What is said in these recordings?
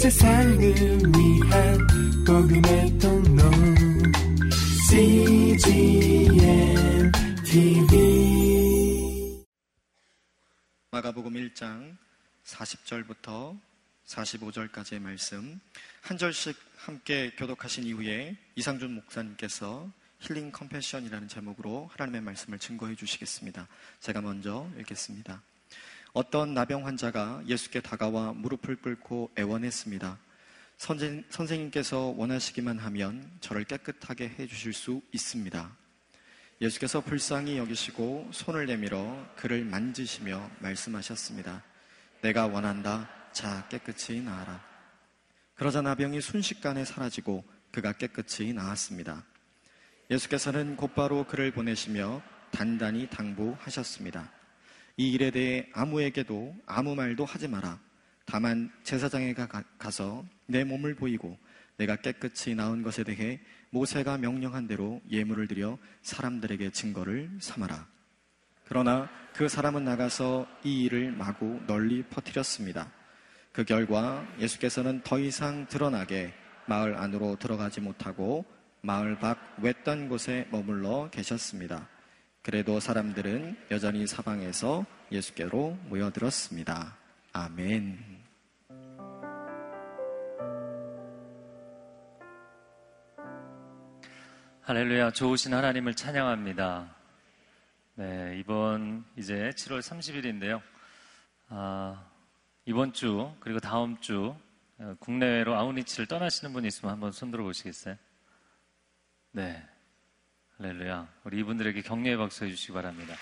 세상을 위한 복음의 통로 CGM TV 마가복음 1장 40절부터 45절까지의 말씀 한 절씩 함께 교독하신 이후에 이상준 목사님께서 힐링 컴패션이라는 제목으로 하나님의 말씀을 증거해 주시겠습니다. 제가 먼저 읽겠습니다. 어떤 나병 환자가 예수께 다가와 무릎을 꿇고 애원했습니다. 선생, 선생님께서 원하시기만 하면 저를 깨끗하게 해 주실 수 있습니다. 예수께서 불쌍히 여기시고 손을 내밀어 그를 만지시며 말씀하셨습니다. 내가 원한다. 자, 깨끗이 나아라. 그러자 나병이 순식간에 사라지고 그가 깨끗이 나았습니다. 예수께서는 곧바로 그를 보내시며 단단히 당부하셨습니다. 이 일에 대해 아무에게도 아무 말도 하지 마라. 다만 제사장에 가서 내 몸을 보이고 내가 깨끗이 나은 것에 대해 모세가 명령한 대로 예물을 드려 사람들에게 증거를 삼아라. 그러나 그 사람은 나가서 이 일을 마구 널리 퍼뜨렸습니다. 그 결과 예수께서는 더 이상 드러나게 마을 안으로 들어가지 못하고 마을 밖 외딴 곳에 머물러 계셨습니다. 그래도 사람들은 여전히 사방에서 예수께로 모여들었습니다. 아멘. 할렐루야, 좋으신 하나님을 찬양합니다. 네, 이번 이제 7월 30일인데요. 아, 이번 주, 그리고 다음 주, 어, 국내외로 아우니치를 떠나시는 분이 있으면 한번 손들어 보시겠어요? 네. 할렐루야. 우리 이분들에게 격려의 박수 해주시기 바랍니다.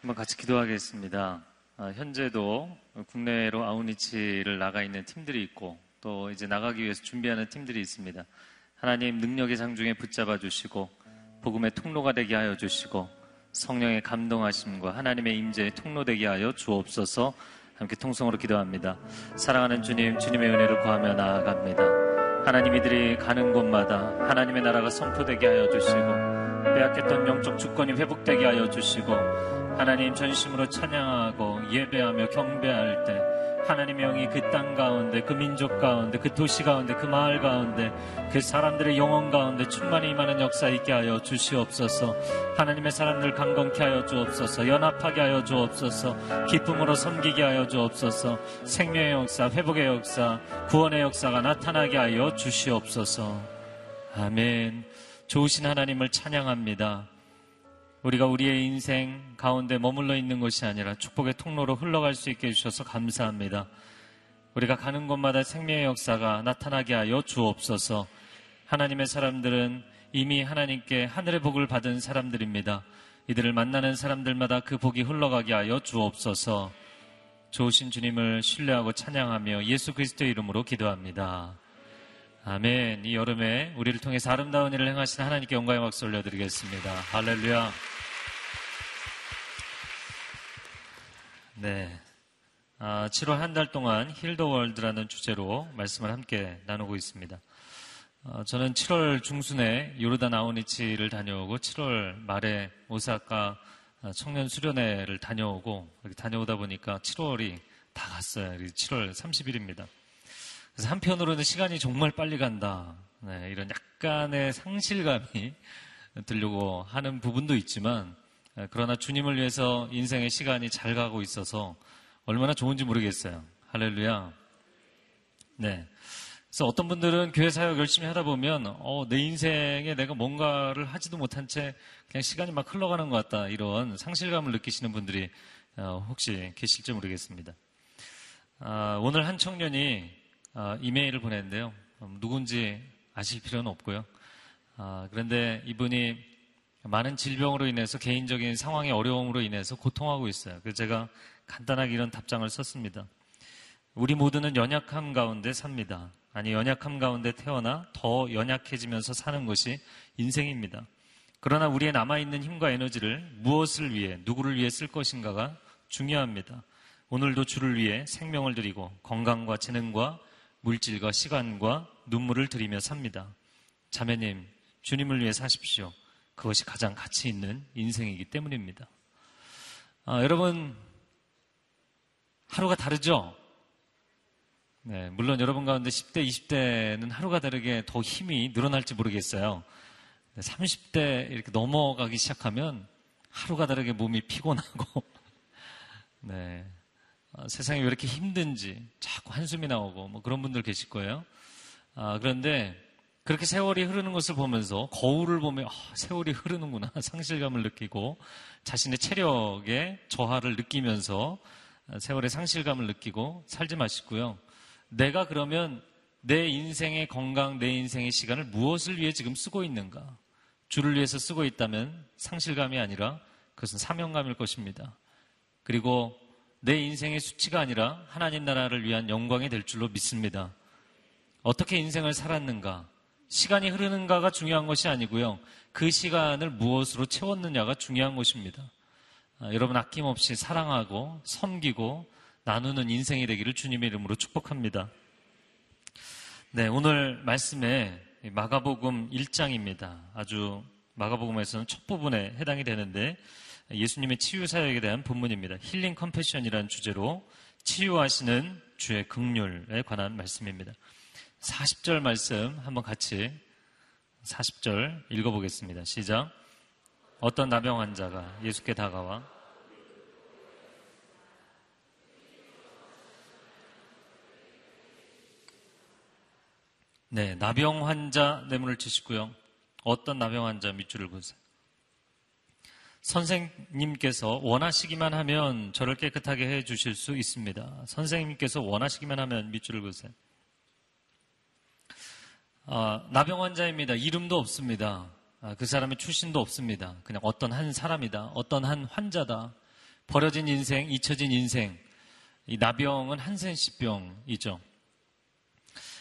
한번 같이 기도하겠습니다. 아, 현재도 국내로 아우니치를 나가 있는 팀들이 있고 또 이제 나가기 위해서 준비하는 팀들이 있습니다. 하나님 능력의 장중에 붙잡아 주시고 복음의 통로가 되게 하여 주시고 성령의 감동하심과 하나님의 임재의 통로 되게 하여 주옵소서 함께 통성으로 기도합니다. 사랑하는 주님, 주님의 은혜를 구하며 나아갑니다. 하나님 이들이 가는 곳마다 하나님의 나라가 선포되게 하여 주시고 빼앗겼던 영적 주권이 회복되게 하여 주시고 하나님 전심으로 찬양하고 예배하며 경배할 때 하나님의 영이 그 땅 가운데 그 민족 가운데 그 도시 가운데 그 마을 가운데 그 사람들의 영혼 가운데 충만히 임하는 역사 있게 하여 주시옵소서. 하나님의 사람들 강건케 하여 주옵소서. 연합하게 하여 주옵소서. 기쁨으로 섬기게 하여 주옵소서. 생명의 역사 회복의 역사 구원의 역사가 나타나게 하여 주시옵소서. 아멘. 좋으신 하나님을 찬양합니다 우리가 우리의 인생 가운데 머물러 있는 것이 아니라 축복의 통로로 흘러갈 수 있게 해주셔서 감사합니다. 우리가 가는 곳마다 생명의 역사가 나타나게 하여 주옵소서. 하나님의 사람들은 이미 하나님께 하늘의 복을 받은 사람들입니다. 이들을 만나는 사람들마다 그 복이 흘러가게 하여 주옵소서. 좋으신 주님을 신뢰하고 찬양하며 예수 그리스도의 이름으로 기도합니다. 아멘. 이 여름에 우리를 통해서 아름다운 일을 행하신 하나님께 영광의 박수 올려드리겠습니다. 할렐루야. 네. 아, 7월 한 달 동안 힐더월드라는 주제로 말씀을 함께 나누고 있습니다. 어, 저는 7월 중순에 요르단 아우니치를 다녀오고 7월 말에 오사카 청년 수련회를 다녀오고 다녀오다 보니까 7월이 다 갔어요. 7월 30일입니다. 그래서 한편으로는 시간이 정말 빨리 간다. 네, 이런 약간의 상실감이 들려고 하는 부분도 있지만 예, 그러나 주님을 위해서 인생의 시간이 잘 가고 있어서 얼마나 좋은지 모르겠어요. 할렐루야. 네. 그래서 어떤 분들은 교회 사역 열심히 하다 보면 어, 내 인생에 내가 뭔가를 하지도 못한 채 그냥 시간이 막 흘러가는 것 같다 이런 상실감을 느끼시는 분들이 어, 혹시 계실지 모르겠습니다. 아, 오늘 한 청년이 아, 이메일을 보냈는데요. 음, 누군지 아실 필요는 없고요. 아, 그런데 이분이 많은 질병으로 인해서 개인적인 상황의 어려움으로 인해서 고통하고 있어요. 그래서 제가 간단하게 이런 답장을 썼습니다. 우리 모두는 연약함 가운데 삽니다. 아니, 연약함 가운데 태어나 더 연약해지면서 사는 것이 인생입니다. 그러나 우리의 남아있는 힘과 에너지를 무엇을 위해, 누구를 위해 쓸 것인가가 중요합니다. 오늘도 주를 위해 생명을 드리고 건강과 재능과 물질과 시간과 눈물을 들이며 삽니다. 자매님, 주님을 위해 사십시오. 그것이 가장 가치 있는 인생이기 때문입니다. 아, 여러분, 하루가 다르죠? 네, 물론 여러분 가운데 10대, 20대는 하루가 다르게 더 힘이 늘어날지 모르겠어요. 30대 이렇게 넘어가기 시작하면 하루가 다르게 몸이 피곤하고, 네. 어, 세상이 왜 이렇게 힘든지 자꾸 한숨이 나오고 뭐 그런 분들 계실 거예요. 아, 그런데 그렇게 세월이 흐르는 것을 보면서 거울을 보면 아, 세월이 흐르는구나 상실감을 느끼고 자신의 체력에 저하를 느끼면서 세월의 상실감을 느끼고 살지 마시고요. 내가 그러면 내 인생의 건강, 내 인생의 시간을 무엇을 위해 지금 쓰고 있는가? 주를 위해서 쓰고 있다면 상실감이 아니라 그것은 사명감일 것입니다. 그리고 내 인생의 수치가 아니라 하나님 나라를 위한 영광이 될 줄로 믿습니다. 어떻게 인생을 살았는가? 시간이 흐르는가가 중요한 것이 아니고요. 그 시간을 무엇으로 채웠느냐가 중요한 것입니다. 아, 여러분 아낌없이 사랑하고 섬기고 나누는 인생이 되기를 주님의 이름으로 축복합니다. 네, 오늘 말씀에 마가복음 1장입니다. 아주 마가복음에서는 첫 부분에 해당이 되는데 예수님의 치유 사역에 대한 본문입니다. 힐링 컴패션이라는 주제로 치유하시는 주의 극률에 관한 말씀입니다. 40절 말씀 한번 같이 40절 읽어보겠습니다. 시작. 어떤 나병 환자가 예수께 다가와 네, 나병 환자 내문을 치시고요. 어떤 나병 환자 밑줄을 그으세요. 선생님께서 원하시기만 하면 저를 깨끗하게 해 주실 수 있습니다. 선생님께서 원하시기만 하면 밑줄을 그으세요. 아, 나병 환자입니다. 이름도 없습니다. 아, 그 사람의 출신도 없습니다. 그냥 어떤 한 사람이다. 어떤 한 환자다. 버려진 인생, 잊혀진 인생. 이 나병은 한센시병이죠.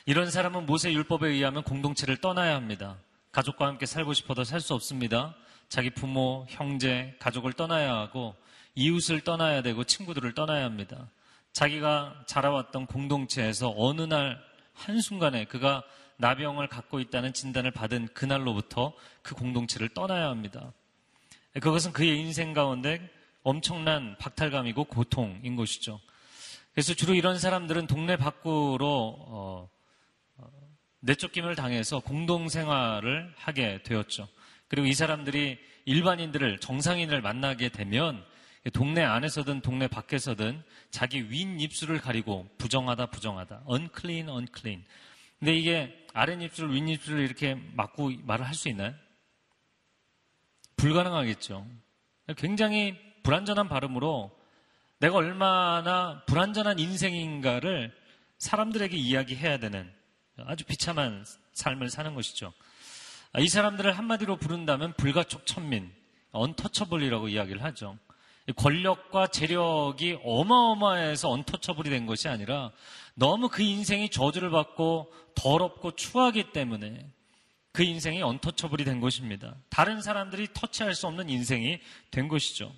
이런 사람은 모세 율법에 의하면 공동체를 떠나야 합니다. 가족과 함께 살고 싶어도 살 수 없습니다. 자기 부모, 형제, 가족을 떠나야 하고 이웃을 떠나야 되고 친구들을 떠나야 합니다. 자기가 자라왔던 공동체에서 어느 날 한순간에 그가 나병을 갖고 있다는 진단을 받은 그날로부터 그 공동체를 떠나야 합니다. 그것은 그의 인생 가운데 엄청난 박탈감이고 고통인 것이죠. 그래서 주로 이런 사람들은 동네 밖으로 어, 어, 내쫓김을 당해서 공동생활을 하게 되었죠. 그리고 이 사람들이 일반인들을 정상인을 만나게 되면 동네 안에서든 동네 밖에서든 자기 윗 입술을 가리고 부정하다 부정하다 unclean unclean 근데 이게 아랫입술 윗입술을 이렇게 막고 말을 할 수 있나요? 불가능하겠죠. 굉장히 불완전한 발음으로 내가 얼마나 불완전한 인생인가를 사람들에게 이야기해야 되는 아주 비참한 삶을 사는 것이죠. 이 사람들을 한마디로 부른다면 불가촉 천민, 언터처블이라고 이야기를 하죠. 권력과 재력이 어마어마해서 언터처블이 된 것이 아니라 너무 그 인생이 저주를 받고 더럽고 추하기 때문에 그 인생이 언터처블이 된 것입니다. 다른 사람들이 터치할 수 없는 인생이 된 것이죠.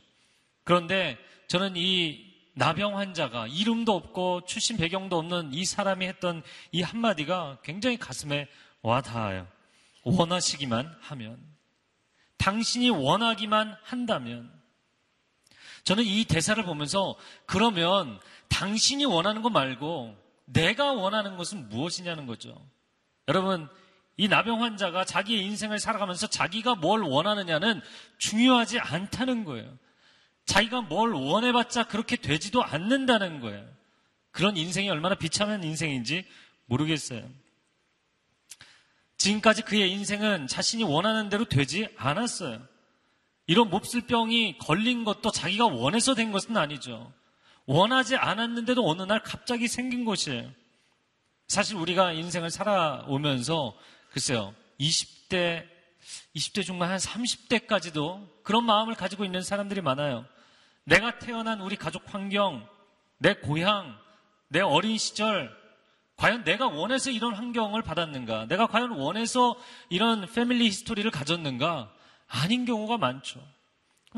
그런데 저는 이 나병 환자가 이름도 없고 출신 배경도 없는 이 사람이 했던 이 한마디가 굉장히 가슴에 와 닿아요. 원하시기만 하면. 당신이 원하기만 한다면. 저는 이 대사를 보면서 그러면 당신이 원하는 거 말고 내가 원하는 것은 무엇이냐는 거죠. 여러분, 이 나병 환자가 자기의 인생을 살아가면서 자기가 뭘 원하느냐는 중요하지 않다는 거예요. 자기가 뭘 원해봤자 그렇게 되지도 않는다는 거예요. 그런 인생이 얼마나 비참한 인생인지 모르겠어요. 지금까지 그의 인생은 자신이 원하는 대로 되지 않았어요. 이런 몹쓸 병이 걸린 것도 자기가 원해서 된 것은 아니죠. 원하지 않았는데도 어느 날 갑자기 생긴 것이에요. 사실 우리가 인생을 살아오면서 글쎄요. 20대, 20대 중반 한 30대까지도 그런 마음을 가지고 있는 사람들이 많아요. 내가 태어난 우리 가족 환경, 내 고향, 내 어린 시절, 과연 내가 원해서 이런 환경을 받았는가? 내가 과연 원해서 이런 패밀리 히스토리를 가졌는가? 아닌 경우가 많죠.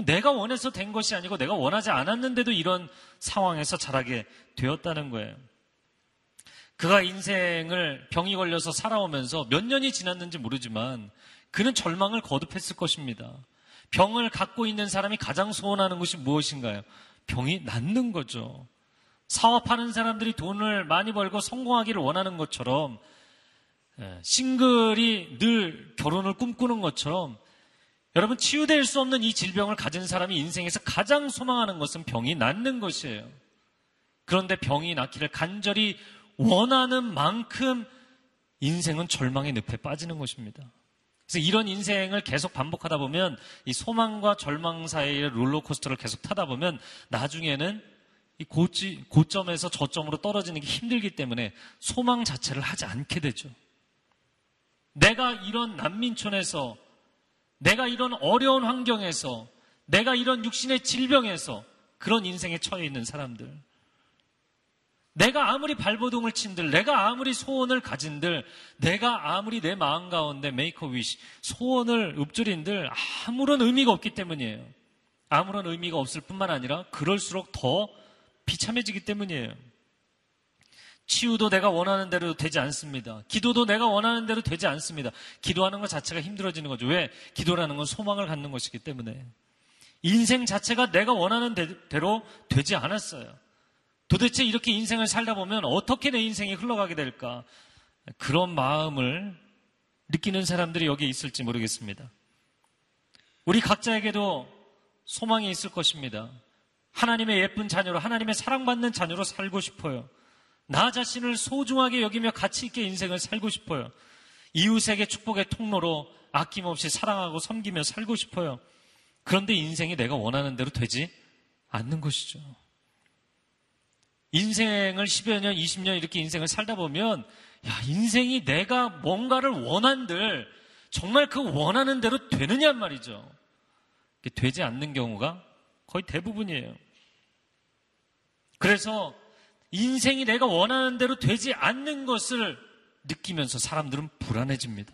내가 원해서 된 것이 아니고 내가 원하지 않았는데도 이런 상황에서 자라게 되었다는 거예요. 그가 인생을 병이 걸려서 살아오면서 몇 년이 지났는지 모르지만 그는 절망을 거듭했을 것입니다. 병을 갖고 있는 사람이 가장 소원하는 것이 무엇인가요? 병이 낫는 거죠. 사업하는 사람들이 돈을 많이 벌고 성공하기를 원하는 것처럼 예, 싱글이 늘 결혼을 꿈꾸는 것처럼 여러분 치유될 수 없는 이 질병을 가진 사람이 인생에서 가장 소망하는 것은 병이 낫는 것이에요. 그런데 병이 낫기를 간절히 원하는 만큼 인생은 절망의 늪에 빠지는 것입니다. 그래서 이런 인생을 계속 반복하다 보면 이 소망과 절망 사이의 롤러코스터를 계속 타다 보면 나중에는 이 고지, 고점에서 저점으로 떨어지는 게 힘들기 때문에 소망 자체를 하지 않게 되죠. 내가 이런 난민촌에서 내가 이런 어려운 환경에서 내가 이런 육신의 질병에서 그런 인생에 처해 있는 사람들 내가 아무리 발버둥을 친들, 내가 아무리 소원을 가진들, 내가 아무리 내 마음 가운데 make a wish, 소원을 읊조린들 아무런 의미가 없기 때문이에요. 아무런 의미가 없을 뿐만 아니라 그럴수록 더 비참해지기 때문이에요. 치유도 내가 원하는 대로 되지 않습니다. 기도도 내가 원하는 대로 되지 않습니다. 기도하는 것 자체가 힘들어지는 거죠. 왜? 기도라는 건 소망을 갖는 것이기 때문에. 인생 자체가 내가 원하는 대로 되지 않았어요. 도대체 이렇게 인생을 살다 보면 어떻게 내 인생이 흘러가게 될까? 그런 마음을 느끼는 사람들이 여기 있을지 모르겠습니다. 우리 각자에게도 소망이 있을 것입니다. 하나님의 예쁜 자녀로, 하나님의 사랑받는 자녀로 살고 싶어요. 나 자신을 소중하게 여기며 가치 있게 인생을 살고 싶어요. 이웃에게 축복의 통로로 아낌없이 사랑하고 섬기며 살고 싶어요. 그런데 인생이 내가 원하는 대로 되지 않는 것이죠. 인생을 10여 년, 20년 이렇게 인생을 살다 보면, 야, 인생이 내가 뭔가를 원한들, 정말 그 원하는 대로 되느냐 말이죠. 되지 않는 경우가 거의 대부분이에요. 그래서 인생이 내가 원하는 대로 되지 않는 것을 느끼면서 사람들은 불안해집니다.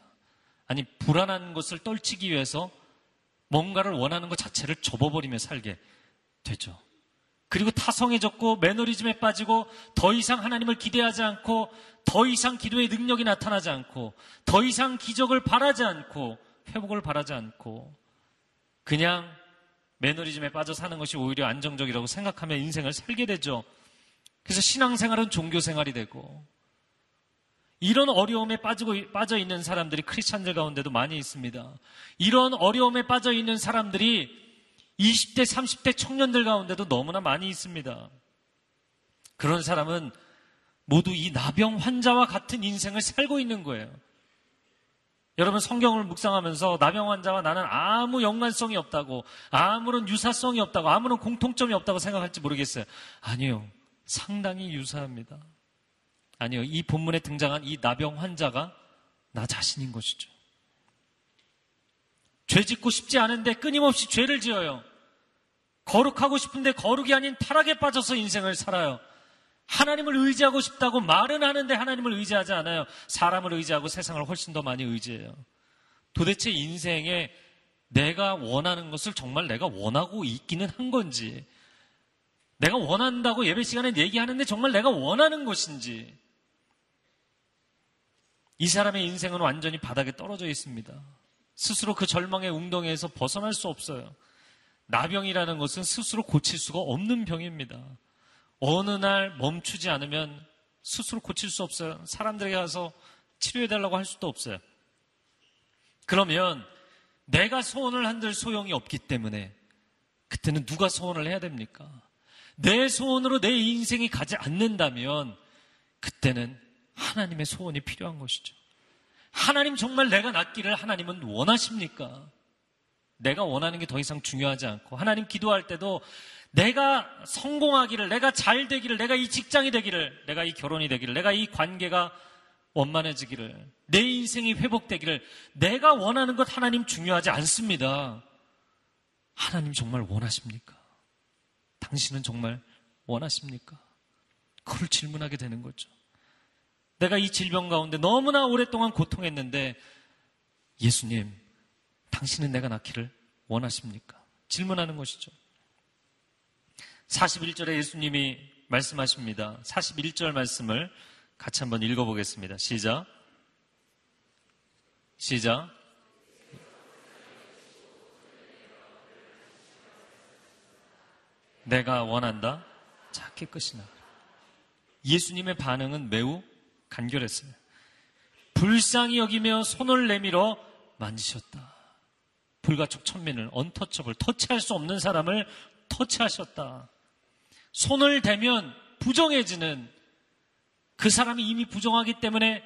아니, 불안한 것을 떨치기 위해서 뭔가를 원하는 것 자체를 접어버리며 살게 되죠. 그리고 타성해졌고 매너리즘에 빠지고 더 이상 하나님을 기대하지 않고 더 이상 기도의 능력이 나타나지 않고 더 이상 기적을 바라지 않고 회복을 바라지 않고 그냥 매너리즘에 빠져 사는 것이 오히려 안정적이라고 생각하며 인생을 살게 되죠. 그래서 신앙생활은 종교생활이 되고 이런 어려움에 빠지고, 빠져 있는 사람들이 크리스찬들 가운데도 많이 있습니다. 이런 어려움에 빠져 있는 사람들이 20대, 30대 청년들 가운데도 너무나 많이 있습니다. 그런 사람은 모두 이 나병 환자와 같은 인생을 살고 있는 거예요. 여러분 성경을 묵상하면서 나병 환자와 나는 아무 연관성이 없다고, 아무런 유사성이 없다고, 아무런 공통점이 없다고 생각할지 모르겠어요. 아니요. 상당히 유사합니다. 아니요. 이 본문에 등장한 이 나병 환자가 나 자신인 것이죠. 죄 짓고 싶지 않은데 끊임없이 죄를 지어요. 거룩하고 싶은데 거룩이 아닌 타락에 빠져서 인생을 살아요. 하나님을 의지하고 싶다고 말은 하는데 하나님을 의지하지 않아요. 사람을 의지하고 세상을 훨씬 더 많이 의지해요. 도대체 인생에 내가 원하는 것을 정말 내가 원하고 있기는 한 건지, 내가 원한다고 예배 시간에 얘기하는데 정말 내가 원하는 것인지, 이 사람의 인생은 완전히 바닥에 떨어져 있습니다. 스스로 그 절망의 웅덩이에서 벗어날 수 없어요. 나병이라는 것은 스스로 고칠 수가 없는 병입니다. 어느 날 멈추지 않으면 스스로 고칠 수 없어요. 사람들에게 가서 치료해달라고 할 수도 없어요. 그러면 내가 소원을 한들 소용이 없기 때문에 그때는 누가 소원을 해야 됩니까? 내 소원으로 내 인생이 가지 않는다면 그때는 하나님의 소원이 필요한 것이죠. 하나님 정말 내가 낫기를 하나님은 원하십니까? 내가 원하는 게 더 이상 중요하지 않고 하나님 기도할 때도 내가 성공하기를, 내가 잘 되기를, 내가 이 직장이 되기를, 내가 이 결혼이 되기를, 내가 이 관계가 원만해지기를, 내 인생이 회복되기를, 내가 원하는 것 하나님 중요하지 않습니다. 하나님 정말 원하십니까? 당신은 정말 원하십니까? 그걸 질문하게 되는 거죠. 내가 이 질병 가운데 너무나 오랫동안 고통했는데, 예수님, 당신은 내가 낳기를 원하십니까? 질문하는 것이죠. 41절에 예수님이 말씀하십니다. 41절 말씀을 같이 한번 읽어보겠습니다. 시작. 시작. 내가 원한다. 자, 깨끗이나. 예수님의 반응은 매우 간결했어요. 불쌍히 여기며 손을 내밀어 만지셨다. 불가촉 천민을 언터처블 터치할 수 없는 사람을 터치하셨다. 손을 대면 부정해지는 그 사람이 이미 부정하기 때문에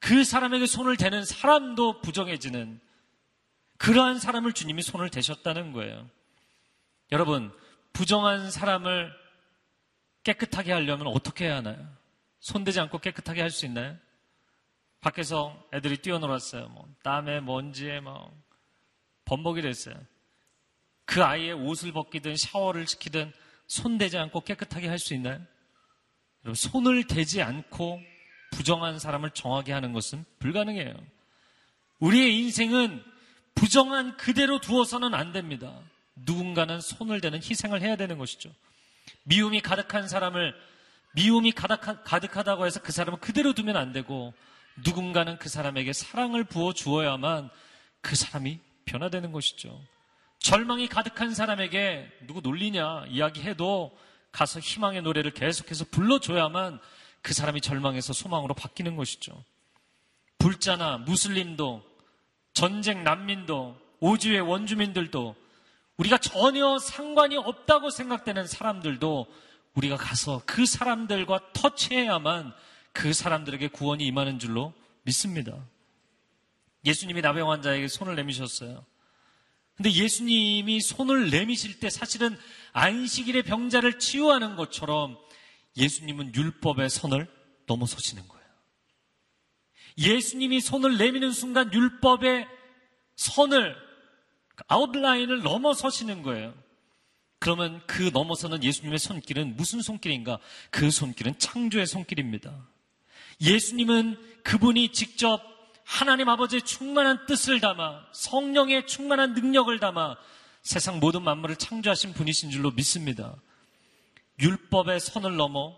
그 사람에게 손을 대는 사람도 부정해지는 그러한 사람을 주님이 손을 대셨다는 거예요. 여러분, 부정한 사람을 깨끗하게 하려면 어떻게 해야 하나요? 손대지 않고 깨끗하게 할 수 있나요? 밖에서 애들이 뛰어놀았어요. 뭐, 땀에 먼지에 뭐, 범벅이 됐어요. 그 아이의 옷을 벗기든 샤워를 시키든 손대지 않고 깨끗하게 할 수 있나요? 여러분, 손을 대지 않고 부정한 사람을 정하게 하는 것은 불가능해요. 우리의 인생은 부정한 그대로 두어서는 안 됩니다. 누군가는 손을 대는 희생을 해야 되는 것이죠. 미움이 가득한 사람을 미움이 가득하, 가득하다고 해서 그 사람을 그대로 두면 안 되고 누군가는 그 사람에게 사랑을 부어 주어야만 그 사람이 변화되는 것이죠. 절망이 가득한 사람에게 누구 놀리냐 이야기해도 가서 희망의 노래를 계속해서 불러줘야만 그 사람이 절망에서 소망으로 바뀌는 것이죠. 불자나 무슬림도 전쟁 난민도 오지의 원주민들도 우리가 전혀 상관이 없다고 생각되는 사람들도 우리가 가서 그 사람들과 터치해야만 그 사람들에게 구원이 임하는 줄로 믿습니다. 예수님이 나병 환자에게 손을 내미셨어요. 근데 예수님이 손을 내미실 때 사실은 안식일의 병자를 치유하는 것처럼 예수님은 율법의 선을 넘어서시는 거예요. 예수님이 손을 내미는 순간 율법의 선을 아웃라인을 넘어서시는 거예요. 그러면 그 넘어서는 예수님의 손길은 무슨 손길인가? 그 손길은 창조의 손길입니다. 예수님은 그분이 직접 하나님 아버지의 충만한 뜻을 담아 성령의 충만한 능력을 담아 세상 모든 만물을 창조하신 분이신 줄로 믿습니다. 율법의 선을 넘어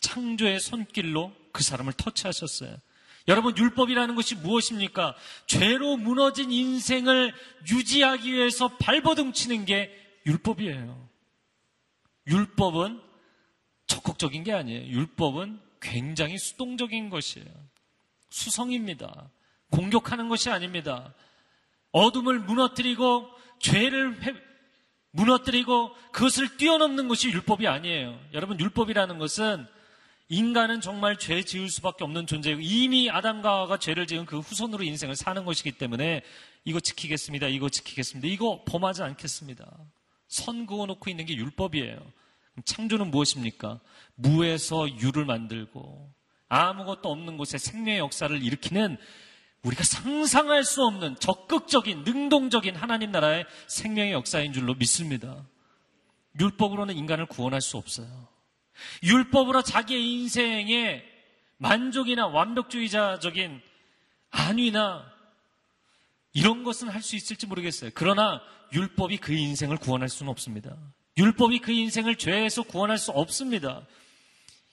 창조의 손길로 그 사람을 터치하셨어요. 여러분, 율법이라는 것이 무엇입니까? 죄로 무너진 인생을 유지하기 위해서 발버둥 치는 게 율법이에요. 율법은 적극적인 게 아니에요. 율법은 굉장히 수동적인 것이에요. 수성입니다. 공격하는 것이 아닙니다. 어둠을 무너뜨리고 죄를 회, 무너뜨리고 그것을 뛰어넘는 것이 율법이 아니에요. 여러분, 율법이라는 것은 인간은 정말 죄 지을 수밖에 없는 존재이고 이미 아담과 하와가 죄를 지은 그 후손으로 인생을 사는 것이기 때문에 이거 지키겠습니다. 이거 지키겠습니다. 이거 범하지 않겠습니다. 선 그어놓고 있는 게 율법이에요. 창조는 무엇입니까? 무에서 유를 만들고 아무것도 없는 곳에 생명의 역사를 일으키는 우리가 상상할 수 없는 적극적인 능동적인 하나님 나라의 생명의 역사인 줄로 믿습니다. 율법으로는 인간을 구원할 수 없어요. 율법으로 자기의 인생에 만족이나 완벽주의자적인 안위나 이런 것은 할 수 있을지 모르겠어요. 그러나 율법이 그 인생을 구원할 수는 없습니다. 율법이 그 인생을 죄에서 구원할 수 없습니다.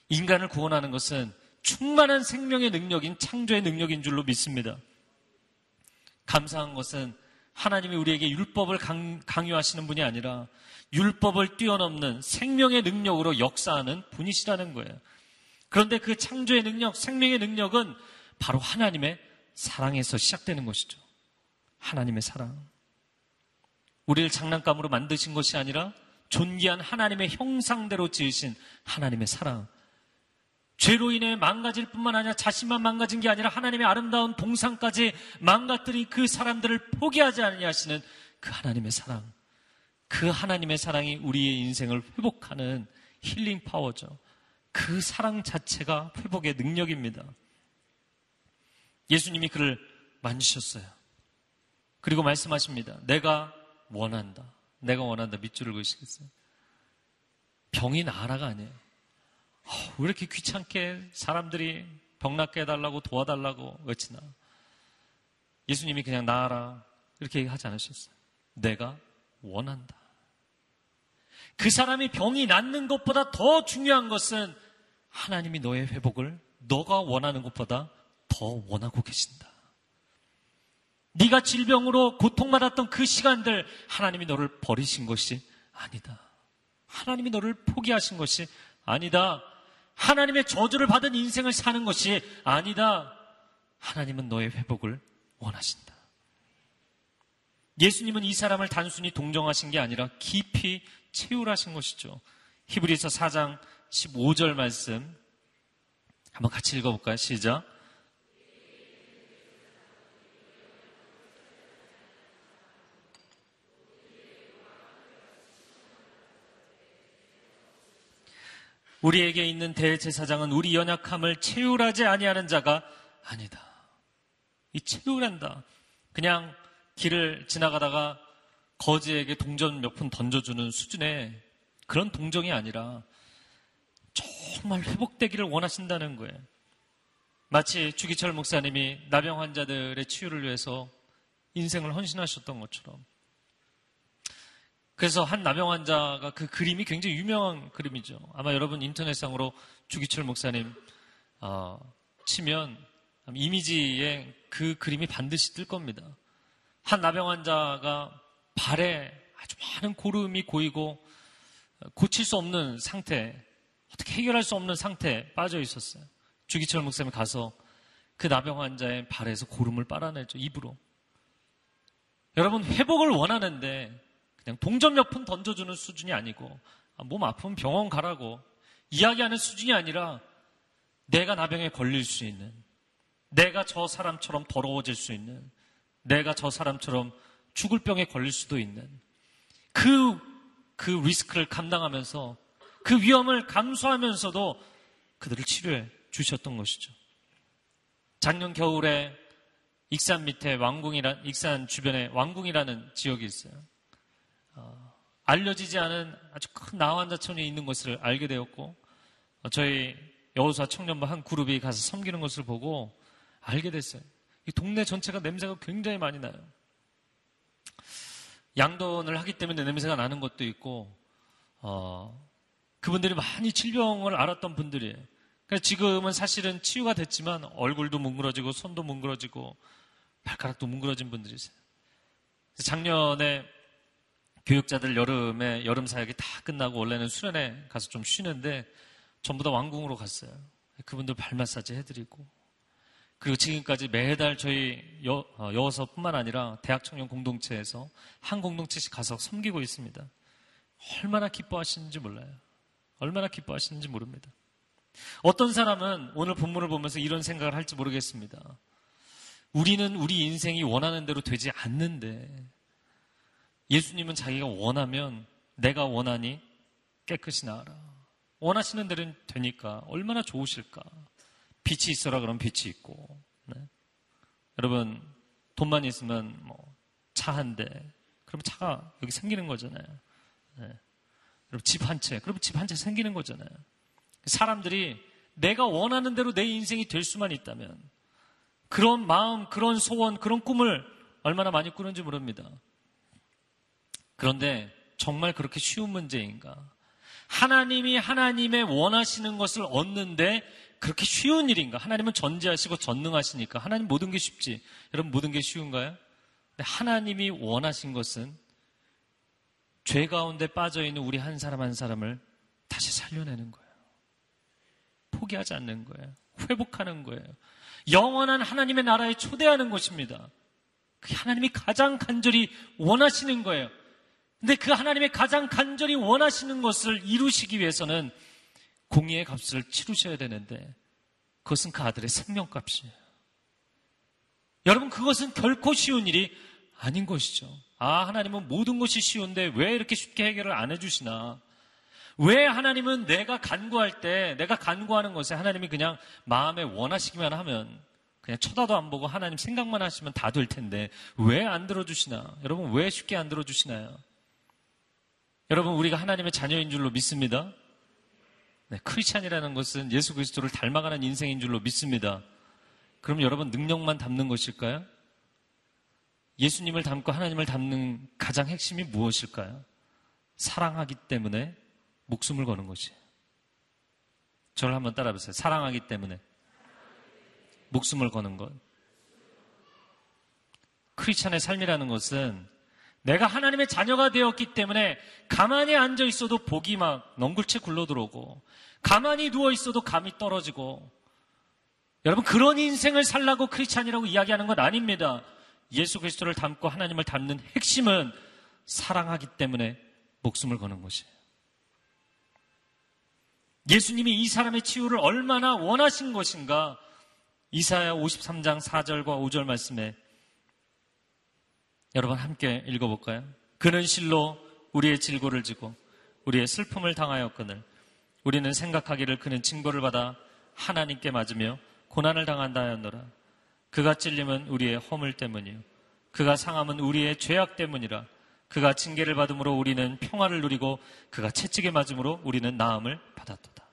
인간을 구원하는 것은 충만한 생명의 능력인 창조의 능력인 줄로 믿습니다. 감사한 것은 하나님이 우리에게 율법을 강, 요하시는 분이 아니라 율법을 뛰어넘는 생명의 능력으로 역사하는 분이시라는 거예요. 그런데 그 창조의 능력, 생명의 능력은 바로 하나님의 사랑에서 시작되는 것이죠. 하나님의 사랑. 우리를 장난감으로 만드신 것이 아니라 존귀한 하나님의 형상대로 지으신 하나님의 사랑. 죄로 인해 망가질 뿐만 아니라 자신만 망가진 게 아니라 하나님의 아름다운 동상까지 망가뜨린 그 사람들을 포기하지 않으시는 그 하나님의 사랑. 그 하나님의 사랑이 우리의 인생을 회복하는 힐링 파워죠. 그 사랑 자체가 회복의 능력입니다. 예수님이 그를 만지셨어요. 그리고 말씀하십니다. 내가 원한다. 내가 원한다. 밑줄을 그으시겠어요? 병이 나아라가 아니에요. 어, 왜 이렇게 귀찮게 사람들이 병 낫게 해달라고 도와달라고 외치나. 예수님이 그냥 나아라. 이렇게 하지 않으셨어요. 내가 원한다. 그 사람이 병이 낫는 것보다 더 중요한 것은 하나님이 너의 회복을 너가 원하는 것보다 더 원하고 계신다. 네가 질병으로 고통받았던 그 시간들 하나님이 너를 버리신 것이 아니다. 하나님이 너를 포기하신 것이 아니다. 하나님의 저주를 받은 인생을 사는 것이 아니다. 하나님은 너의 회복을 원하신다. 예수님은 이 사람을 단순히 동정하신 게 아니라 깊이 채울하신 것이죠. 히브리서 4장 15절 말씀 한번 같이 읽어볼까요? 시작. 우리에게 있는 대제사장은 우리 연약함을 채울하지 아니하는 자가 아니다. 이 채울한다. 그냥 길을 지나가다가 거지에게 동전 몇 푼 던져주는 수준의 그런 동정이 아니라 정말 회복되기를 원하신다는 거예요. 마치 주기철 목사님이 나병 환자들의 치유를 위해서 인생을 헌신하셨던 것처럼. 그래서 한 나병 환자가 그 그림이 굉장히 유명한 그림이죠. 아마 여러분 인터넷상으로 주기철 목사님 어, 치면 이미지에 그 그림이 반드시 뜰 겁니다. 한 나병 환자가 발에 아주 많은 고름이 고이고 고칠 수 없는 상태, 어떻게 해결할 수 없는 상태에 빠져 있었어요. 주기철 목사님이 가서 그 나병 환자의 발에서 고름을 빨아내죠, 입으로. 여러분, 회복을 원하는데 그냥 동전 몇 푼 던져주는 수준이 아니고 아, 몸 아프면 병원 가라고 이야기하는 수준이 아니라 내가 나병에 걸릴 수 있는 내가 저 사람처럼 더러워질 수 있는 내가 저 사람처럼 죽을 병에 걸릴 수도 있는 그, 그 리스크를 감당하면서 그 위험을 감수하면서도 그들을 치료해 주셨던 것이죠. 작년 겨울에 익산 밑에 왕궁이라, 익산 주변에 왕궁이라는 지역이 있어요. 어, 알려지지 않은 아주 큰 나환자촌이 있는 것을 알게 되었고, 어, 저희 여호사 청년부 한 그룹이 가서 섬기는 것을 보고 알게 됐어요. 이 동네 전체가 냄새가 굉장히 많이 나요. 양돈을 하기 때문에 냄새가 나는 것도 있고, 어, 그분들이 많이 질병을 알았던 분들이에요. 그러니까 지금은 사실은 치유가 됐지만 얼굴도 뭉그러지고 손도 뭉그러지고 발가락도 뭉그러진 분들이세요. 작년에 교육자들 여름에 여름 사역이 다 끝나고 원래는 수련회 가서 좀 쉬는데 전부 다 왕궁으로 갔어요. 그분들 발 마사지 해드리고 그리고 지금까지 매달 저희 여, 어, 여서뿐만 아니라 대학 청년 공동체에서 한 공동체씩 가서 섬기고 있습니다. 얼마나 기뻐하시는지 몰라요. 얼마나 기뻐하시는지 모릅니다. 어떤 사람은 오늘 본문을 보면서 이런 생각을 할지 모르겠습니다. 우리는 우리 인생이 원하는 대로 되지 않는데 예수님은 자기가 원하면 내가 원하니 깨끗이 나아라. 원하시는 대로 되니까 얼마나 좋으실까. 빛이 있어라 그러면 빛이 있고. 네. 여러분 돈만 있으면 뭐 차 한 대. 그럼 차가 여기 생기는 거잖아요. 네. 여러분 집한 채. 그럼 집 한 채 생기는 거잖아요. 사람들이 내가 원하는 대로 내 인생이 될 수만 있다면 그런 마음, 그런 소원, 그런 꿈을 얼마나 많이 꾸는지 모릅니다. 그런데 정말 그렇게 쉬운 문제인가? 하나님이 하나님의 원하시는 것을 얻는데 그렇게 쉬운 일인가? 하나님은 전지하시고 전능하시니까 하나님 모든 게 쉽지. 여러분 모든 게 쉬운가요? 하나님이 원하신 것은 죄 가운데 빠져 있는 우리 한 사람 한 사람을 다시 살려내는 거예요. 포기하지 않는 거예요. 회복하는 거예요. 영원한 하나님의 나라에 초대하는 것입니다. 그게 하나님이 가장 간절히 원하시는 거예요. 근데 그 하나님의 가장 간절히 원하시는 것을 이루시기 위해서는 공의의 값을 치르셔야 되는데 그것은 그 아들의 생명값이에요. 여러분 그것은 결코 쉬운 일이 아닌 것이죠. 아 하나님은 모든 것이 쉬운데 왜 이렇게 쉽게 해결을 안 해주시나? 왜 하나님은 내가 간구할 때 내가 간구하는 것에 하나님이 그냥 마음에 원하시기만 하면 그냥 쳐다도 안 보고 하나님 생각만 하시면 다 될 텐데 왜 안 들어주시나? 여러분 왜 쉽게 안 들어주시나요? 여러분 우리가 하나님의 자녀인 줄로 믿습니다. 네, 크리스찬이라는 것은 예수 그리스도를 닮아가는 인생인 줄로 믿습니다. 그럼 여러분 능력만 담는 것일까요? 예수님을 닮고 하나님을 닮는 가장 핵심이 무엇일까요? 사랑하기 때문에 목숨을 거는 것이에요. 저를 한번 따라해보세요. 사랑하기 때문에 목숨을 거는 것. 크리스찬의 삶이라는 것은 내가 하나님의 자녀가 되었기 때문에 가만히 앉아 있어도 복이 막 넝굴채 굴러 들어오고 가만히 누워 있어도 감이 떨어지고 여러분 그런 인생을 살라고 크리스찬이라고 이야기하는 건 아닙니다. 예수 그리스도를 닮고 하나님을 닮는 핵심은 사랑하기 때문에 목숨을 거는 것이에요. 예수님이 이 사람의 치유를 얼마나 원하신 것인가 이사야 53장 4절과 5절 말씀에 여러분 함께 읽어볼까요? 그는 실로 우리의 질고를 지고 우리의 슬픔을 당하였거늘 우리는 생각하기를 그는 징벌을 받아 하나님께 맞으며 고난을 당한다 하였노라. 그가 찔림은 우리의 허물 때문이요. 그가 상함은 우리의 죄악 때문이라. 그가 징계를 받음으로 우리는 평화를 누리고 그가 채찍에 맞음으로 우리는 나음을 받았도다.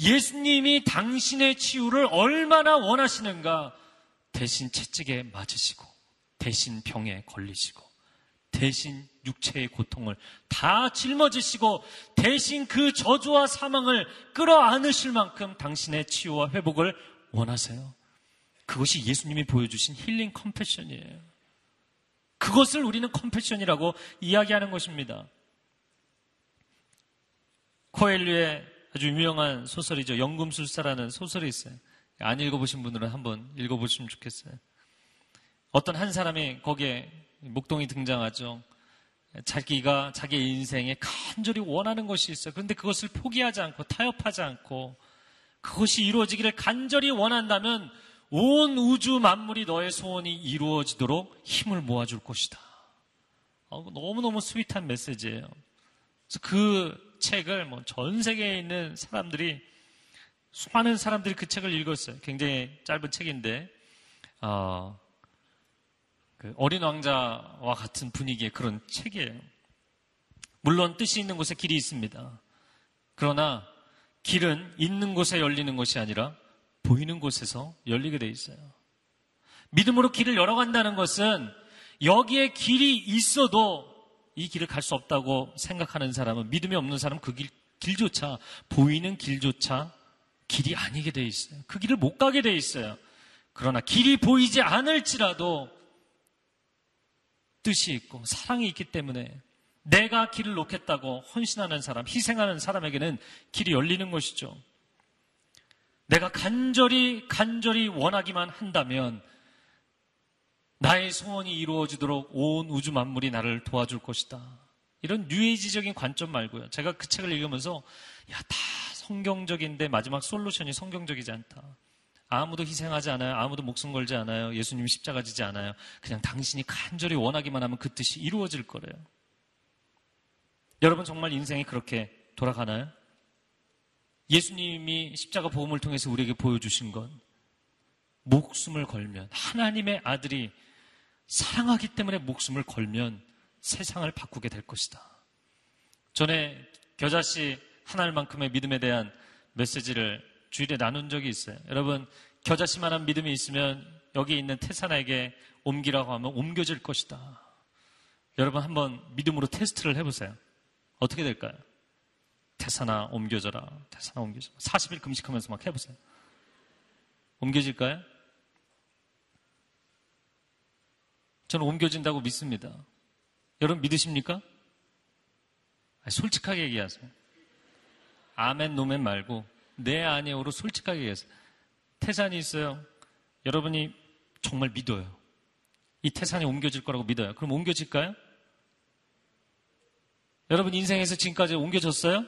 예수님이 당신의 치유를 얼마나 원하시는가 대신 채찍에 맞으시고 대신 병에 걸리시고 대신 육체의 고통을 다 짊어지시고 대신 그 저주와 사망을 끌어안으실 만큼 당신의 치유와 회복을 원하세요. 그것이 예수님이 보여주신 힐링 컴패션이에요. 그것을 우리는 컴패션이라고 이야기하는 것입니다. 코엘류의 아주 유명한 소설이죠. 연금술사라는 소설이 있어요. 안 읽어보신 분들은 한번 읽어보시면 좋겠어요. 어떤 한 사람이 거기에 목동이 등장하죠. 자기가 자기의 인생에 간절히 원하는 것이 있어요. 그런데 그것을 포기하지 않고 타협하지 않고 그것이 이루어지기를 간절히 원한다면 온 우주 만물이 너의 소원이 이루어지도록 힘을 모아줄 것이다. 어, 너무너무 스윗한 메시지예요. 그래서 그 책을 뭐 전 세계에 있는 사람들이 수많은 사람들이 그 책을 읽었어요. 굉장히 짧은 책인데 어, 그 어린 왕자와 같은 분위기의 그런 책이에요. 물론 뜻이 있는 곳에 길이 있습니다. 그러나 길은 있는 곳에 열리는 것이 아니라 보이는 곳에서 열리게 돼 있어요. 믿음으로 길을 열어간다는 것은 여기에 길이 있어도 이 길을 갈 수 없다고 생각하는 사람은 믿음이 없는 사람은 그 길, 길조차 보이는 길조차 길이 아니게 돼 있어요. 그 길을 못 가게 돼 있어요. 그러나 길이 보이지 않을지라도 뜻이 있고 사랑이 있기 때문에 내가 길을 놓겠다고 헌신하는 사람, 희생하는 사람에게는 길이 열리는 것이죠. 내가 간절히 간절히 원하기만 한다면 나의 소원이 이루어지도록 온 우주 만물이 나를 도와줄 것이다. 이런 뉴에이지적인 관점 말고요. 제가 그 책을 읽으면서 야, 다 성경적인데 마지막 솔루션이 성경적이지 않다. 아무도 희생하지 않아요. 아무도 목숨 걸지 않아요. 예수님 십자가 지지 않아요. 그냥 당신이 간절히 원하기만 하면 그 뜻이 이루어질 거래요. 여러분 정말 인생이 그렇게 돌아가나요? 예수님이 십자가 보험을 통해서 우리에게 보여주신 건 목숨을 걸면 하나님의 아들이 사랑하기 때문에 목숨을 걸면 세상을 바꾸게 될 것이다. 전에 겨자씨 하나만큼의 믿음에 대한 메시지를 주일에 나눈 적이 있어요. 여러분 겨자씨만한 믿음이 있으면 여기 있는 태산에게 옮기라고 하면 옮겨질 것이다. 여러분 한번 믿음으로 테스트를 해보세요. 어떻게 될까요? 태산아 옮겨져라. 태산아 옮겨져라. 40일 금식하면서 막 해보세요. 옮겨질까요? 저는 옮겨진다고 믿습니다. 여러분 믿으십니까? 솔직하게 얘기하세요. 아멘, 노멘 말고 내 아니오로 솔직하게 얘기하세요. 태산이 있어요. 여러분이 정말 믿어요. 이 태산이 옮겨질 거라고 믿어요. 그럼 옮겨질까요? 여러분 인생에서 지금까지 옮겨졌어요?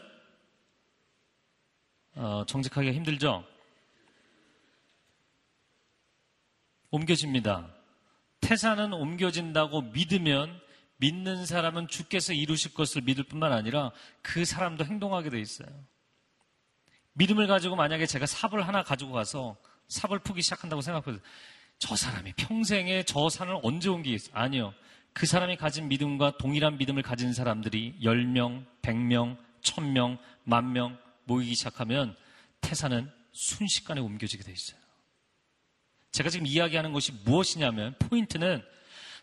어, 정직하기가 힘들죠? 옮겨집니다. 태산은 옮겨진다고 믿으면 믿는 사람은 주께서 이루실 것을 믿을 뿐만 아니라 그 사람도 행동하게 돼 있어요. 믿음을 가지고 만약에 제가 삽을 하나 가지고 가서 삽을 푸기 시작한다고 생각해서 저 사람이 평생에 저 산을 언제 옮기겠어요? 아니요. 그 사람이 가진 믿음과 동일한 믿음을 가진 사람들이 10명, 100명, 1000명, 만명 모이기 시작하면 태산은 순식간에 옮겨지게 돼 있어요. 제가 지금 이야기하는 것이 무엇이냐면 포인트는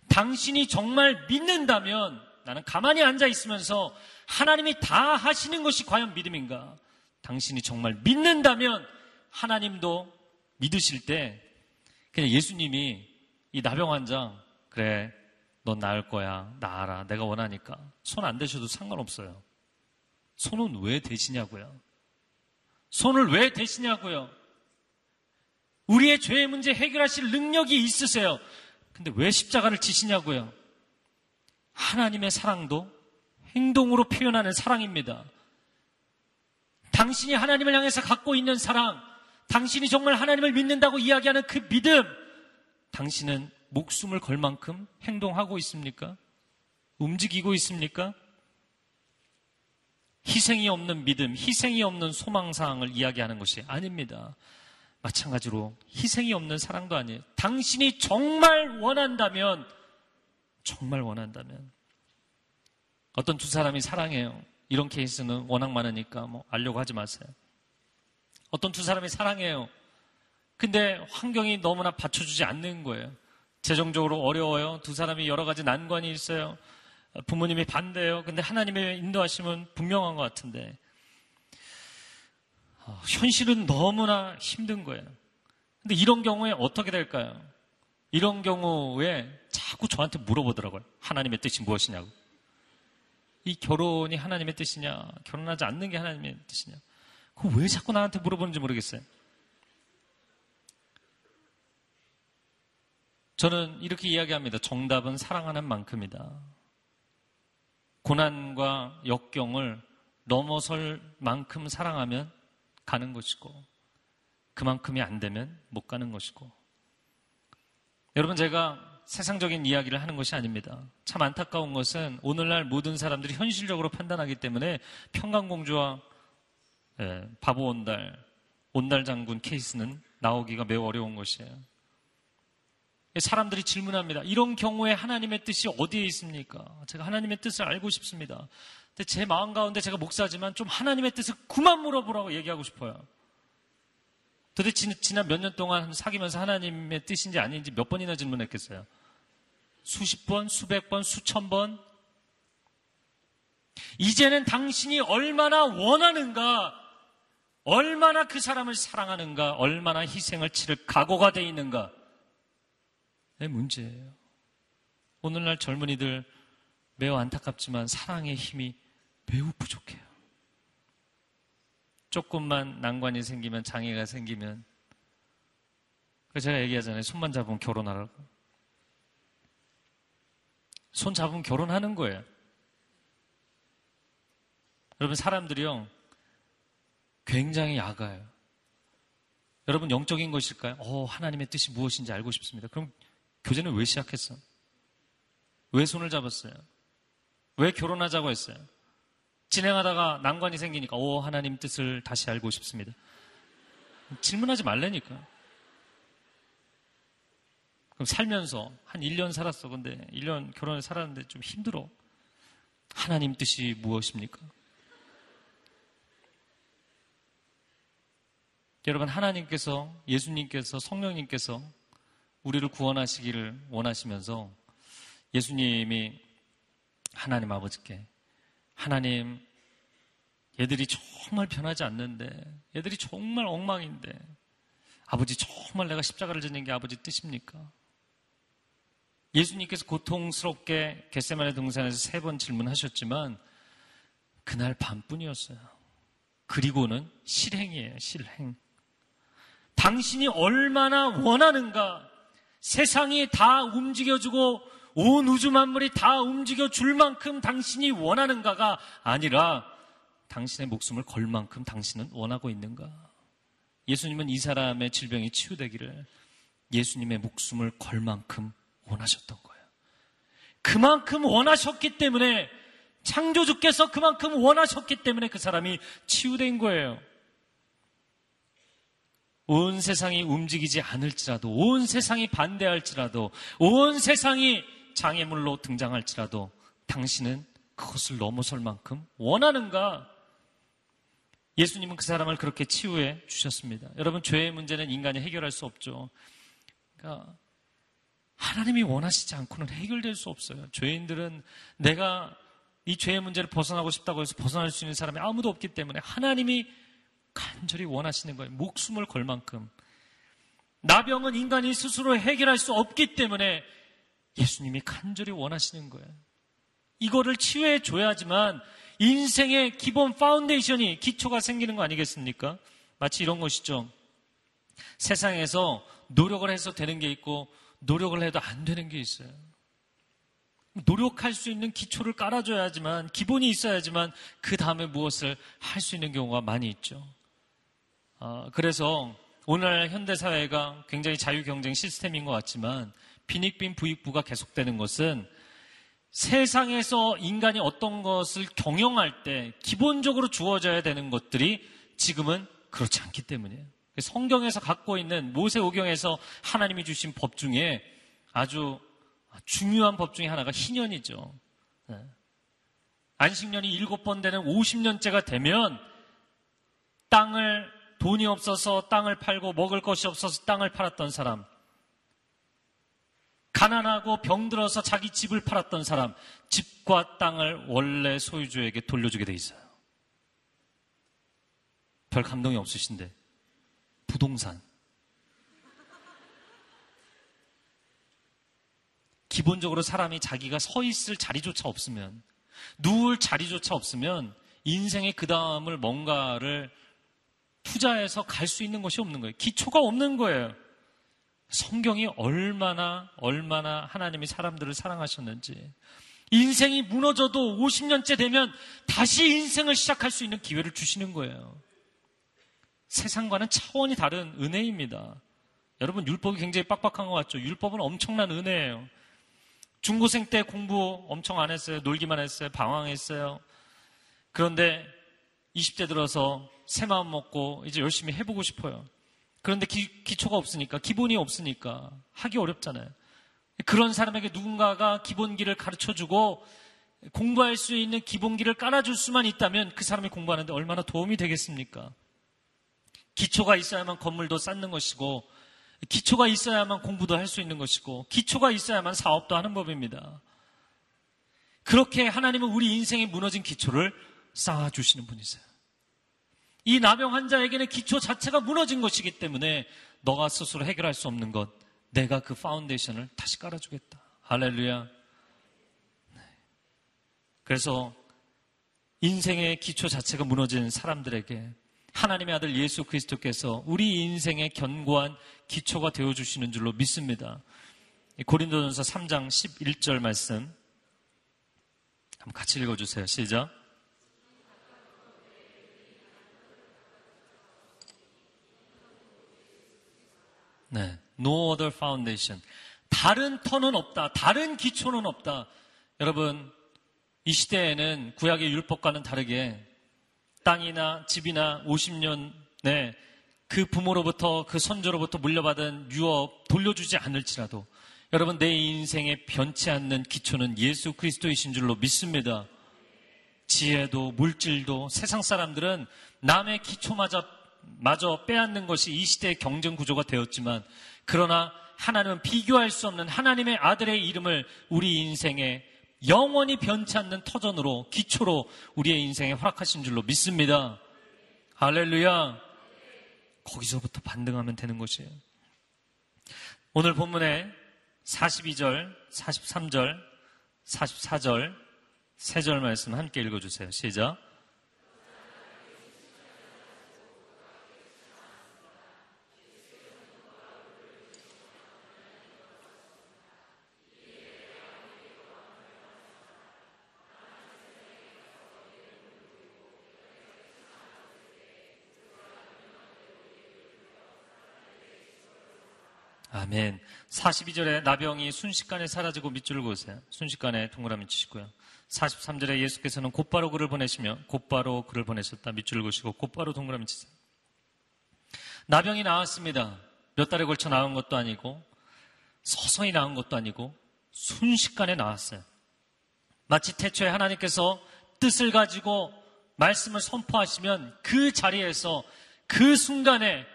당신이 정말 믿는다면 나는 가만히 앉아 있으면서 하나님이 다 하시는 것이 과연 믿음인가? 당신이 정말 믿는다면 하나님도 믿으실 때 그냥 예수님이 이 나병 환자 그래 넌 나을 거야. 나아라. 내가 원하니까. 손 안 대셔도 상관없어요. 손은 왜 대시냐고요? 손을 왜 대시냐고요? 우리의 죄의 문제 해결하실 능력이 있으세요. 근데 왜 십자가를 지시냐고요? 하나님의 사랑도 행동으로 표현하는 사랑입니다. 당신이 하나님을 향해서 갖고 있는 사랑, 당신이 정말 하나님을 믿는다고 이야기하는 그 믿음, 당신은 목숨을 걸 만큼 행동하고 있습니까? 움직이고 있습니까? 희생이 없는 믿음, 희생이 없는 소망사항을 이야기하는 것이 아닙니다. 마찬가지로 희생이 없는 사랑도 아니에요. 당신이 정말 원한다면, 정말 원한다면, 어떤 두 사람이 사랑해요. 이런 케이스는 워낙 많으니까 뭐 알려고 하지 마세요. 어떤 두 사람이 사랑해요. 근데 환경이 너무나 받쳐주지 않는 거예요. 재정적으로 어려워요. 두 사람이 여러 가지 난관이 있어요. 부모님이 반대해요. 근데 하나님의 인도하심은 분명한 것 같은데 어, 현실은 너무나 힘든 거예요. 근데 이런 경우에 어떻게 될까요? 이런 경우에 자꾸 저한테 물어보더라고요. 하나님의 뜻이 무엇이냐고. 이 결혼이 하나님의 뜻이냐, 결혼하지 않는 게 하나님의 뜻이냐. 그거 왜 자꾸 나한테 물어보는지 모르겠어요. 저는 이렇게 이야기합니다. 정답은 사랑하는 만큼이다. 고난과 역경을 넘어설 만큼 사랑하면 가는 것이고, 그만큼이 안 되면 못 가는 것이고. 여러분, 제가 세상적인 이야기를 하는 것이 아닙니다. 참 안타까운 것은 오늘날 모든 사람들이 현실적으로 판단하기 때문에 평강공주와 예, 바보 온달, 온달 장군 케이스는 나오기가 매우 어려운 것이에요. 사람들이 질문합니다. 이런 경우에 하나님의 뜻이 어디에 있습니까? 제가 하나님의 뜻을 알고 싶습니다. 근데 제 마음 가운데 제가 목사지만 좀 하나님의 뜻을 그만 물어보라고 얘기하고 싶어요. 도대체 지난 몇 년 동안 사귀면서 하나님의 뜻인지 아닌지 몇 번이나 질문했겠어요? 수십 번, 수백 번, 수천 번. 이제는 당신이 얼마나 원하는가, 얼마나 그 사람을 사랑하는가, 얼마나 희생을 치를 각오가 돼 있는가. 의 문제예요. 오늘날 젊은이들 매우 안타깝지만 사랑의 힘이 매우 부족해요. 조금만 난관이 생기면 장애가 생기면 제가 얘기하잖아요. 손만 잡으면 결혼하라고. 손 잡으면 결혼하는 거예요. 여러분 사람들이요. 굉장히 야가요. 여러분 영적인 것일까요? 어, 하나님의 뜻이 무엇인지 알고 싶습니다. 그럼 교제는 왜 시작했어? 왜 손을 잡았어요? 왜 결혼하자고 했어요? 진행하다가 난관이 생기니까, 오, 하나님 뜻을 다시 알고 싶습니다. 질문하지 말라니까. 그럼 살면서 한 1년 살았어. 근데 1년 결혼을 살았는데 좀 힘들어. 하나님 뜻이 무엇입니까? 여러분, 하나님께서, 예수님께서, 성령님께서 우리를 구원하시기를 원하시면서 예수님이 하나님 아버지께 하나님, 얘들이 정말 변하지 않는데, 얘들이 정말 엉망인데, 아버지 정말 내가 십자가를 지는 게 아버지 뜻입니까? 예수님께서 고통스럽게 겟세마네 등산에서 세 번 질문하셨지만, 그날 밤뿐이었어요. 그리고는 실행이에요, 실행. 당신이 얼마나 원하는가, 세상이 다 움직여주고 온 우주 만물이 다 움직여 줄 만큼 당신이 원하는가가 아니라 당신의 목숨을 걸 만큼 당신은 원하고 있는가? 예수님은 이 사람의 질병이 치유되기를 예수님의 목숨을 걸 만큼 원하셨던 거예요. 그만큼 원하셨기 때문에 창조주께서 그만큼 원하셨기 때문에 그 사람이 치유된 거예요. 온 세상이 움직이지 않을지라도, 온 세상이 반대할지라도, 온 세상이 장애물로 등장할지라도 당신은 그것을 넘어설 만큼 원하는가? 예수님은 그 사람을 그렇게 치유해 주셨습니다. 여러분, 죄의 문제는 인간이 해결할 수 없죠. 그러니까 하나님이 원하시지 않고는 해결될 수 없어요. 죄인들은 내가 이 죄의 문제를 벗어나고 싶다고 해서 벗어날 수 있는 사람이 아무도 없기 때문에 하나님이 간절히 원하시는 거예요. 목숨을 걸 만큼. 나병은 인간이 스스로 해결할 수 없기 때문에 예수님이 간절히 원하시는 거예요. 이거를 치유해 줘야지만 인생의 기본 foundation이 기초가 생기는 거 아니겠습니까? 마치 이런 것이죠. 세상에서 노력을 해서 되는 게 있고 노력을 해도 안 되는 게 있어요. 노력할 수 있는 기초를 깔아줘야지만 기본이 있어야지만 그 다음에 무엇을 할 수 있는 경우가 많이 있죠. 아, 그래서 오늘 현대 사회가 굉장히 자유 경쟁 시스템인 것 같지만 빈익빈 부익부가 계속되는 것은 세상에서 인간이 어떤 것을 경영할 때 기본적으로 주어져야 되는 것들이 지금은 그렇지 않기 때문이에요. 성경에서 갖고 있는 모세오경에서 하나님이 주신 법 중에 아주 중요한 법 중에 하나가 희년이죠. 네. 안식년이 일곱 번 되는 50년째가 되면 땅을 돈이 없어서 땅을 팔고 먹을 것이 없어서 땅을 팔았던 사람, 가난하고 병들어서 자기 집을 팔았던 사람, 집과 땅을 원래 소유주에게 돌려주게 돼 있어요. 별 감동이 없으신데. 부동산. 기본적으로 사람이 자기가 서 있을 자리조차 없으면, 누울 자리조차 없으면, 인생의 그 다음을 뭔가를 투자해서 갈 수 있는 것이 없는 거예요. 기초가 없는 거예요. 성경이 얼마나, 얼마나 하나님이 사람들을 사랑하셨는지. 인생이 무너져도 50년째 되면 다시 인생을 시작할 수 있는 기회를 주시는 거예요. 세상과는 차원이 다른 은혜입니다. 여러분, 율법이 굉장히 빡빡한 것 같죠? 율법은 엄청난 은혜예요. 중고생 때 공부 엄청 안 했어요. 놀기만 했어요. 방황했어요. 그런데 20대 들어서 새 마음 먹고 이제 열심히 해보고 싶어요. 그런데 기, 기초가 없으니까, 기본이 없으니까 하기 어렵잖아요. 그런 사람에게 누군가가 기본기를 가르쳐 주고 공부할 수 있는 기본기를 깔아줄 수만 있다면 그 사람이 공부하는데 얼마나 도움이 되겠습니까? 기초가 있어야만 건물도 쌓는 것이고, 기초가 있어야만 공부도 할 수 있는 것이고, 기초가 있어야만 사업도 하는 법입니다. 그렇게 하나님은 우리 인생에 무너진 기초를 쌓아주시는 분이세요. 이 나병 환자에게는 기초 자체가 무너진 것이기 때문에 너가 스스로 해결할 수 없는 것, 내가 그 foundation을 다시 깔아주겠다. 할렐루야. 네. 그래서 인생의 기초 자체가 무너진 사람들에게 하나님의 아들 예수 그리스도께서 우리 인생의 견고한 기초가 되어 주시는 줄로 믿습니다. 고린도전서 3장 11절 말씀 한번 같이 읽어 주세요. 시작. 네. No other foundation. 다른 터는 없다. 다른 기초는 없다. 여러분, 이 시대에는 구약의 율법과는 다르게 땅이나 집이나 50년에 그 부모로부터 그 선조로부터 물려받은 유업 돌려주지 않을지라도 여러분 내 인생에 변치 않는 기초는 예수 그리스도이신 줄로 믿습니다. 지혜도 물질도 세상 사람들은 남의 기초마저 마저 빼앗는 것이 이 시대의 경쟁 구조가 되었지만 그러나 하나님은 비교할 수 없는 하나님의 아들의 이름을 우리 인생에 영원히 변치 않는 터전으로 기초로 우리의 인생에 허락하신 줄로 믿습니다. 할렐루야. 거기서부터 반등하면 되는 것이에요. 오늘 본문에 42절, 43절, 44절, 3절 말씀 함께 읽어주세요. 시작. 아멘. 42절에 나병이 순식간에 사라지고 밑줄을 그으세요. 순식간에 동그라미 치시고요. 43절에 예수께서는 곧바로 그를 보내시며 곧바로 그를 보내셨다. 밑줄을 그으시고 곧바로 동그라미 치세요. 나병이 나왔습니다. 몇 달에 걸쳐 나온 것도 아니고 서서히 나온 것도 아니고 순식간에 나왔어요. 마치 태초에 하나님께서 뜻을 가지고 말씀을 선포하시면 그 자리에서 그 순간에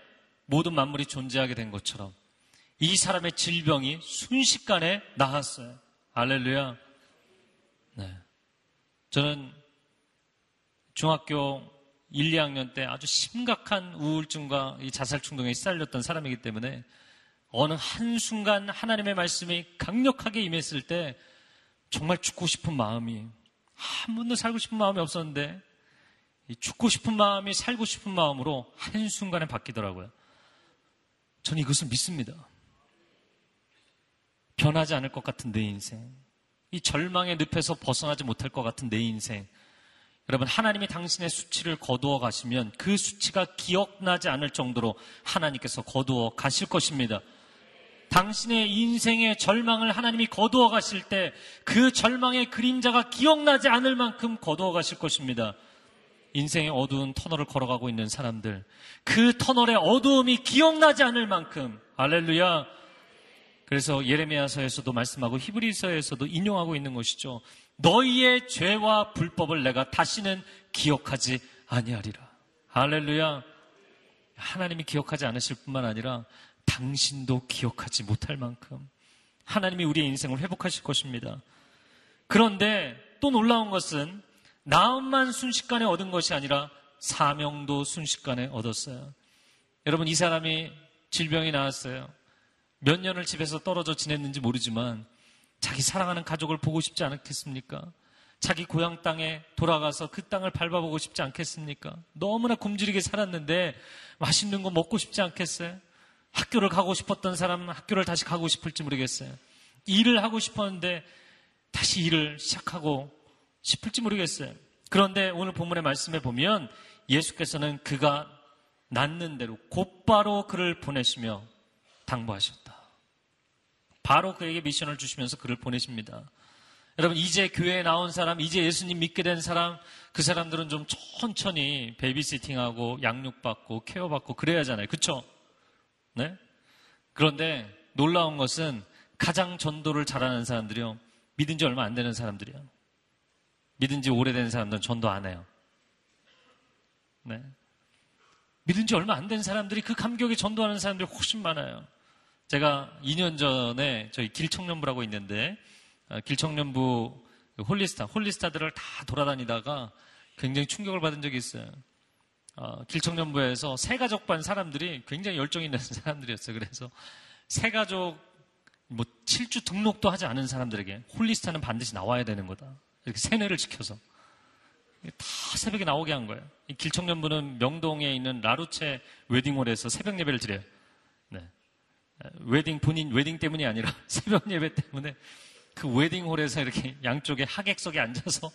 모든 만물이 존재하게 된 것처럼 이 사람의 질병이 순식간에 나았어요. 알렐루야. 네. 저는 중학교 1, 2학년 때 아주 심각한 우울증과 이 자살 충동에 시달렸던 사람이기 때문에 어느 한순간 하나님의 말씀이 강력하게 임했을 때 정말 죽고 싶은 마음이 한 번도 살고 싶은 마음이 없었는데 이 죽고 싶은 마음이 살고 싶은 마음으로 한순간에 바뀌더라고요. 저는 이것을 믿습니다. 변하지 않을 것 같은 내 인생. 이 절망의 늪에서 벗어나지 못할 것 같은 내 인생. 여러분, 하나님이 당신의 수치를 거두어 가시면 그 수치가 기억나지 않을 정도로 하나님께서 거두어 가실 것입니다. 당신의 인생의 절망을 하나님이 거두어 가실 때 그 절망의 그림자가 기억나지 않을 만큼 거두어 가실 것입니다. 인생의 어두운 터널을 걸어가고 있는 사람들, 그 터널의 어두움이 기억나지 않을 만큼, 할렐루야. 그래서 예레미야서에서도 말씀하고 히브리서에서도 인용하고 있는 것이죠. 너희의 죄와 불법을 내가 다시는 기억하지 아니하리라. 할렐루야. 하나님이 기억하지 않으실 뿐만 아니라 당신도 기억하지 못할 만큼 하나님이 우리의 인생을 회복하실 것입니다. 그런데 또 놀라운 것은 나음만 순식간에 얻은 것이 아니라 사명도 순식간에 얻었어요. 여러분, 이 사람이 질병이 나왔어요. 몇 년을 집에서 떨어져 지냈는지 모르지만 자기 사랑하는 가족을 보고 싶지 않겠습니까? 자기 고향 땅에 돌아가서 그 땅을 밟아보고 싶지 않겠습니까? 너무나 굶주리게 살았는데 맛있는 거 먹고 싶지 않겠어요? 학교를 가고 싶었던 사람은 학교를 다시 가고 싶을지 모르겠어요. 일을 하고 싶었는데 다시 일을 시작하고 싶을지 모르겠어요. 그런데 오늘 본문의 말씀에 보면 예수께서는 그가 낫는 대로 곧바로 그를 보내시며 당부하셨다. 바로 그에게 미션을 주시면서 그를 보내십니다. 여러분, 이제 교회에 나온 사람, 이제 예수님 믿게 된 사람, 그 사람들은 좀 천천히 베이비시팅하고 양육받고 케어받고 그래야 하잖아요. 그쵸? 네? 그런데 놀라운 것은 가장 전도를 잘하는 사람들이요. 믿은 지 얼마 안 되는 사람들이요. 믿은 지 오래된 사람들은 전도 안 해요. 네. 믿은 지 얼마 안 된 사람들이 그 감격에 전도하는 사람들이 훨씬 많아요. 제가 2년 전에 저희 길청년부라고 있는데 아, 길청년부 홀리스타, 홀리스타들을 다 돌아다니다가 굉장히 충격을 받은 적이 있어요. 어, 길청년부에서 새가족 반 사람들이 굉장히 열정 있는 사람들이었어요. 그래서 새가족 뭐 7주 등록도 하지 않은 사람들에게 홀리스타는 반드시 나와야 되는 거다. 이렇게 세뇌를 시켜서 다 새벽에 나오게 한 거예요. 길청년부는 명동에 있는 라루체 웨딩홀에서 새벽 예배를 드려요. 네. 웨딩 본인 웨딩 때문이 아니라 새벽 예배 때문에 그 웨딩홀에서 이렇게 양쪽에 하객석에 앉아서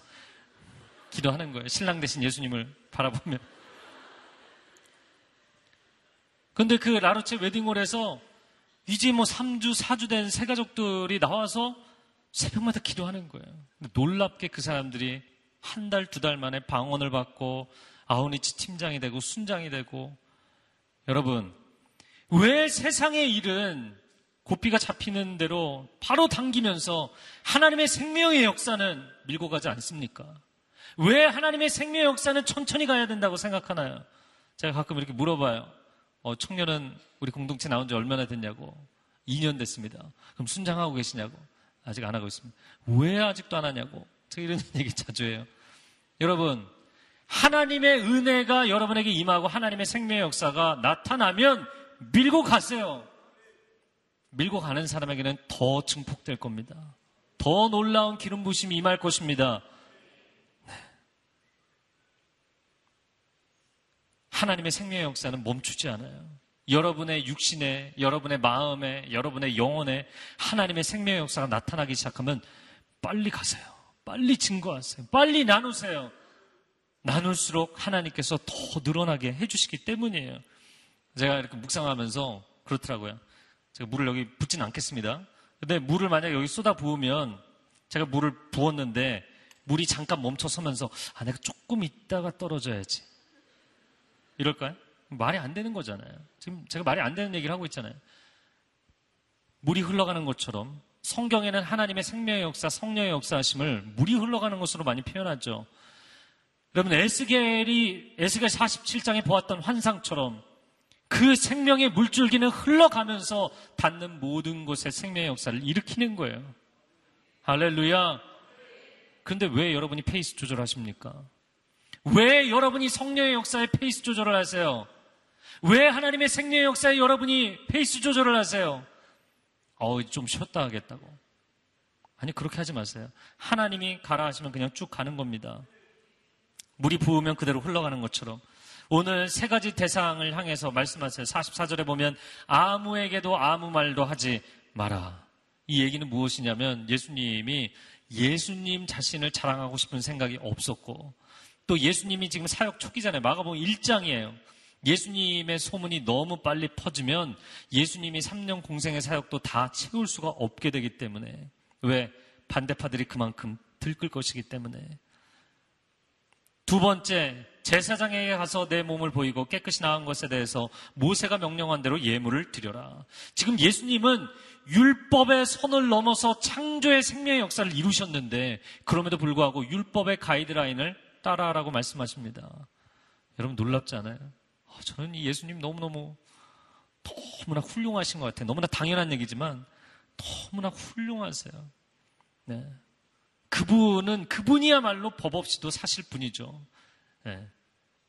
기도하는 거예요. 신랑 대신 예수님을 바라보며. 근데 그 라루체 웨딩홀에서 이제 뭐 3주, 4주 된 새가족들이 나와서 새벽마다 기도하는 거예요. 놀랍게 그 사람들이 한 달, 두 달 만에 방언을 받고 아우니치 팀장이 되고 순장이 되고 여러분, 왜 세상의 일은 고삐가 잡히는 대로 바로 당기면서 하나님의 생명의 역사는 밀고 가지 않습니까? 왜 하나님의 생명의 역사는 천천히 가야 된다고 생각하나요? 제가 가끔 이렇게 물어봐요. 어, 청년은 우리 공동체 나온 지 얼마나 됐냐고. 2년 됐습니다. 그럼 순장하고 계시냐고. 아직 안 하고 있습니다. 왜 아직도 안 하냐고. 제가 이런 얘기 자주 해요. 여러분, 하나님의 은혜가 여러분에게 임하고 하나님의 생명의 역사가 나타나면 밀고 가세요. 밀고 가는 사람에게는 더 증폭될 겁니다. 더 놀라운 기름 부심이 임할 것입니다. 네. 하나님의 생명의 역사는 멈추지 않아요. 여러분의 육신에, 여러분의 마음에, 여러분의 영혼에 하나님의 생명의 역사가 나타나기 시작하면 빨리 가세요. 빨리 증거하세요. 빨리 나누세요. 나눌수록 하나님께서 더 늘어나게 해주시기 때문이에요. 제가 이렇게 묵상하면서 그렇더라고요. 제가 물을 여기 붓진 않겠습니다. 근데 물을 만약 여기 쏟아 부으면 제가 물을 부었는데 물이 잠깐 멈춰 서면서 아, 내가 조금 있다가 떨어져야지. 이럴까요? 말이 안 되는 거잖아요. 지금 제가 말이 안 되는 얘기를 하고 있잖아요. 물이 흘러가는 것처럼 성경에는 하나님의 생명의 역사, 성령의 역사하심을 물이 흘러가는 것으로 많이 표현하죠. 여러분 에스겔이 에스겔 47장에 보았던 환상처럼 그 생명의 물줄기는 흘러가면서 닿는 모든 곳에 생명의 역사를 일으키는 거예요. 할렐루야. 근데 왜 여러분이 페이스 조절하십니까? 왜 여러분이 성령의 역사에 페이스 조절을 하세요? 왜 하나님의 생명의 역사에 여러분이 페이스 조절을 하세요? 어우, 좀 쉬었다 하겠다고. 아니, 그렇게 하지 마세요. 하나님이 가라 하시면 그냥 쭉 가는 겁니다. 물이 부으면 그대로 흘러가는 것처럼. 오늘 세 가지 대상을 향해서 말씀하세요. 44절에 보면 아무에게도 아무 말도 하지 마라. 이 얘기는 무엇이냐면 예수님이 예수님 자신을 자랑하고 싶은 생각이 없었고 또 예수님이 지금 사역 초기잖아요. 마가복음 1장이에요. 예수님의 소문이 너무 빨리 퍼지면 예수님이 3년 공생의 사역도 다 채울 수가 없게 되기 때문에 왜 반대파들이 그만큼 들끓 것이기 때문에 두 번째 제사장에게 가서 내 몸을 보이고 깨끗이 나은 것에 대해서 모세가 명령한 대로 예물을 드려라. 지금 예수님은 율법의 선을 넘어서 창조의 생명의 역사를 이루셨는데 그럼에도 불구하고 율법의 가이드라인을 따라하라고 말씀하십니다. 여러분 놀랍지 않아요? 아, 저는 이 예수님 너무너무 너무나 훌륭하신 것 같아요. 너무나 당연한 얘기지만 너무나 훌륭하세요. 네. 그분은 그분이야말로 법 없이도 사실 분이죠. 네.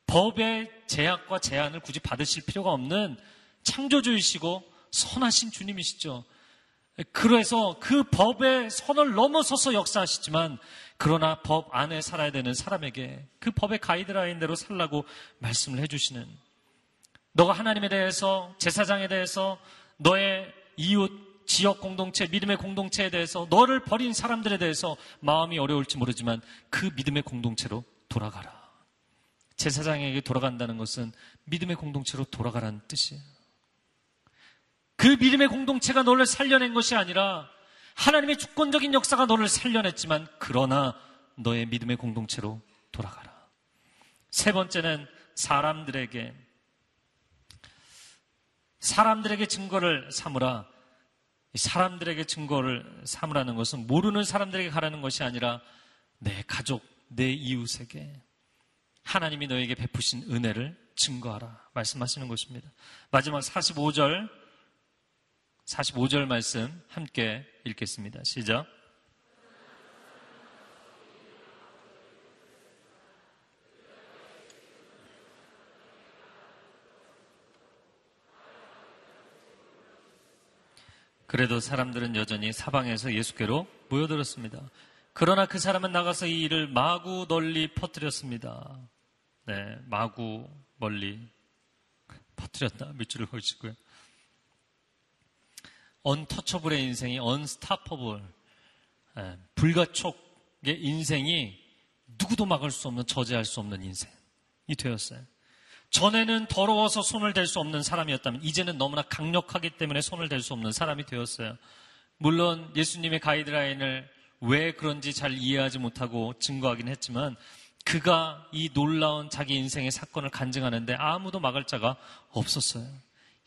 법의 제약과 제한을 굳이 받으실 필요가 없는 창조주이시고 선하신 주님이시죠. 그래서 그 법의 선을 넘어서서 역사하시지만 그러나 법 안에 살아야 되는 사람에게 그 법의 가이드라인대로 살라고 말씀을 해주시는 너가 하나님에 대해서 제사장에 대해서 너의 이웃 지역 공동체 믿음의 공동체에 대해서 너를 버린 사람들에 대해서 마음이 어려울지 모르지만 그 믿음의 공동체로 돌아가라. 제사장에게 돌아간다는 것은 믿음의 공동체로 돌아가라는 뜻이에요. 그 믿음의 공동체가 너를 살려낸 것이 아니라 하나님의 주권적인 역사가 너를 살려냈지만 그러나 너의 믿음의 공동체로 돌아가라. 세 번째는 사람들에게 사람들에게 증거를 삼으라. 사람들에게 증거를 삼으라는 것은 모르는 사람들에게 가라는 것이 아니라 내 가족, 내 이웃에게 하나님이 너에게 베푸신 은혜를 증거하라. 말씀하시는 것입니다. 마지막 45절 45절 말씀 함께 읽겠습니다. 시작. 그래도 사람들은 여전히 사방에서 예수께로 모여들었습니다. 그러나 그 사람은 나가서 이 일을 마구 널리 퍼뜨렸습니다. 네, 마구 멀리 퍼뜨렸다. 밑줄을 걸치고요. 언터처블의 인생이 언스타퍼블, 예, 불가촉의 인생이 누구도 막을 수 없는, 저지할 수 없는 인생이 되었어요. 전에는 더러워서 손을 댈 수 없는 사람이었다면 이제는 너무나 강력하기 때문에 손을 댈 수 없는 사람이 되었어요. 물론 예수님의 가이드라인을 왜 그런지 잘 이해하지 못하고 증거하긴 했지만 그가 이 놀라운 자기 인생의 사건을 간증하는데 아무도 막을 자가 없었어요.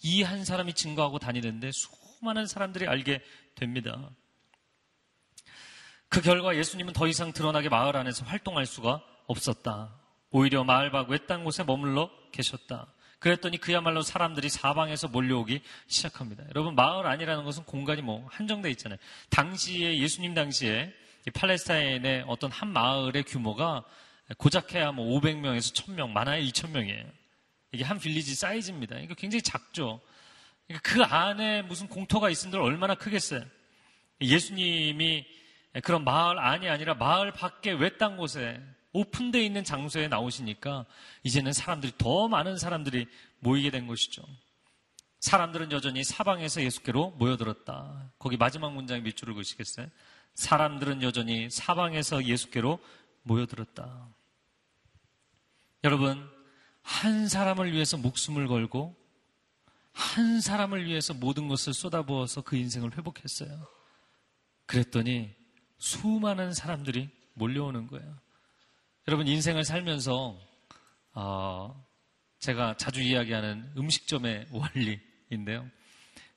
이 한 사람이 증거하고 다니는데 수많은 사람들이 알게 됩니다. 그 결과 예수님은 더 이상 드러나게 마을 안에서 활동할 수가 없었다. 오히려 마을 밖 외딴 곳에 머물러 계셨다. 그랬더니 그야말로 사람들이 사방에서 몰려오기 시작합니다. 여러분 마을 안이라는 것은 공간이 뭐 한정돼 있잖아요. 당시에 예수님 당시에 팔레스타인의 어떤 한 마을의 규모가 고작 해야 뭐 500명에서 1000명, 많아야 2000명이에요. 이게 한 빌리지 사이즈입니다. 이거 굉장히 작죠. 그러니까 그 안에 무슨 공터가 있은들 얼마나 크겠어요. 예수님이 그런 마을 안이 아니라 마을 밖에 외딴 곳에 오픈되어 있는 장소에 나오시니까 이제는 사람들이 더 많은 사람들이 모이게 된 것이죠. 사람들은 여전히 사방에서 예수께로 모여들었다. 거기 마지막 문장 밑줄을 그시겠어요? 사람들은 여전히 사방에서 예수께로 모여들었다. 여러분, 한 사람을 위해서 목숨을 걸고 한 사람을 위해서 모든 것을 쏟아부어서 그 인생을 회복했어요. 그랬더니 수많은 사람들이 몰려오는 거예요. 여러분 인생을 살면서 어, 제가 자주 이야기하는 음식점의 원리인데요.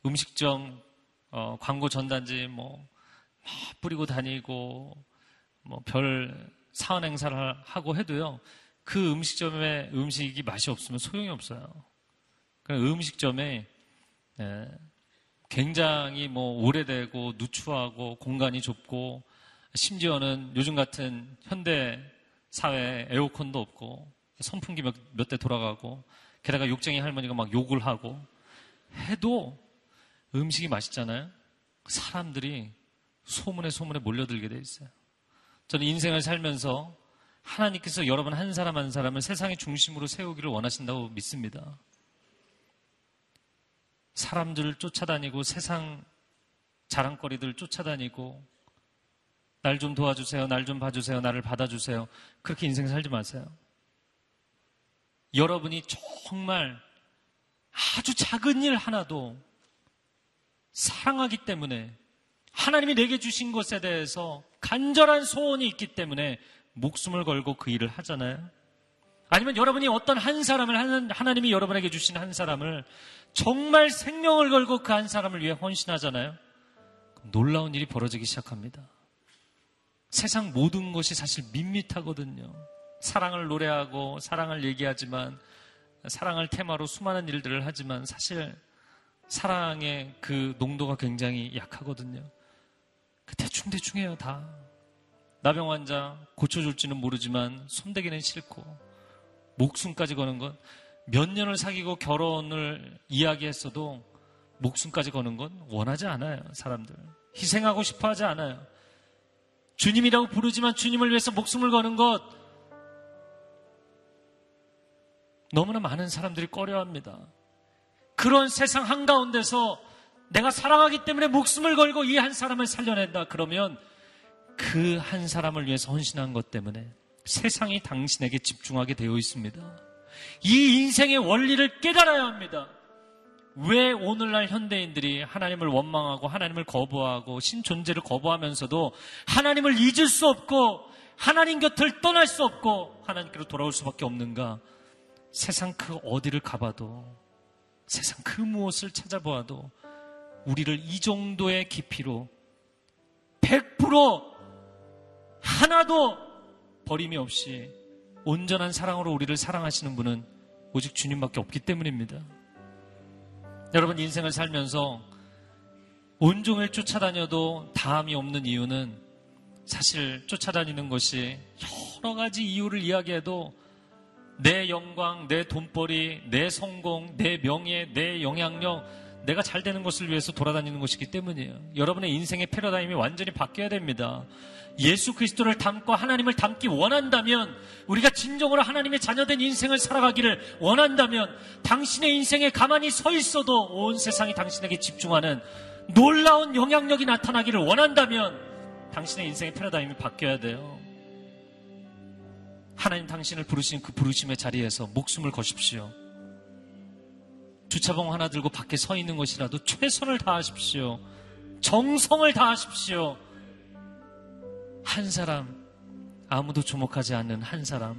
음식점 어, 광고 전단지 뭐 뿌리고 다니고 뭐 별 사원 행사를 하고 해도요. 그 음식점의 음식이 맛이 없으면 소용이 없어요. 그 음식점에 예, 굉장히 뭐 오래되고 누추하고 공간이 좁고 심지어는 요즘 같은 현대 사회에 에어컨도 없고 선풍기 몇 대 돌아가고 게다가 욕쟁이 할머니가 막 욕을 하고 해도 음식이 맛있잖아요. 사람들이 소문에 소문에 몰려들게 돼 있어요. 저는 인생을 살면서 하나님께서 여러분 한 사람 한 사람을 세상의 중심으로 세우기를 원하신다고 믿습니다. 사람들을 쫓아다니고 세상 자랑거리들 쫓아다니고 날 좀 도와주세요. 날 좀 봐주세요. 나를 받아주세요. 그렇게 인생 살지 마세요. 여러분이 정말 아주 작은 일 하나도 사랑하기 때문에 하나님이 내게 주신 것에 대해서 간절한 소원이 있기 때문에 목숨을 걸고 그 일을 하잖아요. 아니면 여러분이 어떤 한 사람을 하나님이 여러분에게 주신 한 사람을 정말 생명을 걸고 그 한 사람을 위해 헌신하잖아요. 놀라운 일이 벌어지기 시작합니다. 세상 모든 것이 사실 밋밋하거든요. 사랑을 노래하고 사랑을 얘기하지만 사랑을 테마로 수많은 일들을 하지만 사실 사랑의 그 농도가 굉장히 약하거든요. 그 대충대충해요, 다. 나병 환자 고쳐줄지는 모르지만 손대기는 싫고 목숨까지 거는 건몇 년을 사귀고 결혼을 이야기했어도 목숨까지 거는 건 원하지 않아요, 사람들. 희생하고 싶어 하지 않아요. 주님이라고 부르지만 주님을 위해서 목숨을 거는 것 너무나 많은 사람들이 꺼려 합니다. 그런 세상 한가운데서 내가 사랑하기 때문에 목숨을 걸고 이 한 사람을 살려낸다. 그러면 그 한 사람을 위해서 헌신한 것 때문에 세상이 당신에게 집중하게 되어 있습니다. 이 인생의 원리를 깨달아야 합니다. 왜 오늘날 현대인들이 하나님을 원망하고 하나님을 거부하고 신존재를 거부하면서도 하나님을 잊을 수 없고 하나님 곁을 떠날 수 없고 하나님께로 돌아올 수밖에 없는가? 세상 그 어디를 가봐도 세상 그 무엇을 찾아보아도 우리를 이 정도의 깊이로 100% 하나도 버림이 없이 온전한 사랑으로 우리를 사랑하시는 분은 오직 주님밖에 없기 때문입니다. 여러분 인생을 살면서 온종일 쫓아다녀도 다함이 없는 이유는 사실 쫓아다니는 것이 여러 가지 이유를 이야기해도 내 영광, 내 돈벌이, 내 성공, 내 명예, 내 영향력, 내가 잘 되는 것을 위해서 돌아다니는 것이기 때문이에요. 여러분의 인생의 패러다임이 완전히 바뀌어야 됩니다. 예수 그리스도를 닮고 하나님을 닮기 원한다면 우리가 진정으로 하나님의 자녀된 인생을 살아가기를 원한다면 당신의 인생에 가만히 서 있어도 온 세상이 당신에게 집중하는 놀라운 영향력이 나타나기를 원한다면 당신의 인생의 패러다임이 바뀌어야 돼요. 하나님 당신을 부르신 그 부르심의 자리에서 목숨을 거십시오. 주차봉 하나 들고 밖에 서 있는 것이라도 최선을 다하십시오. 정성을 다하십시오. 한 사람, 아무도 주목하지 않는 한 사람,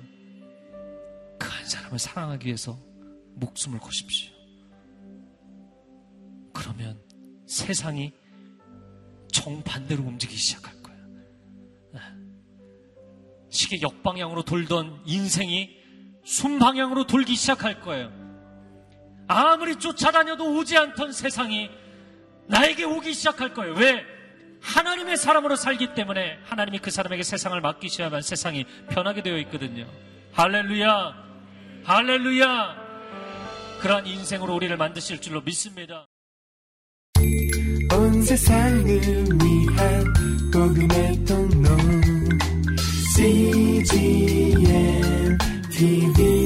그 한 사람을 사랑하기 위해서 목숨을 거십시오. 그러면 세상이 정반대로 움직이기 시작할 거예요. 네. 시계 역방향으로 돌던 인생이 순방향으로 돌기 시작할 거예요. 아무리 쫓아다녀도 오지 않던 세상이 나에게 오기 시작할 거예요. 왜? 하나님의 사람으로 살기 때문에 하나님이 그 사람에게 세상을 맡기셔야만 세상이 변하게 되어 있거든요. 할렐루야! 할렐루야! 그러한 인생으로 우리를 만드실 줄로 믿습니다. 온 세상을 위한 복음의 통로 CGM TV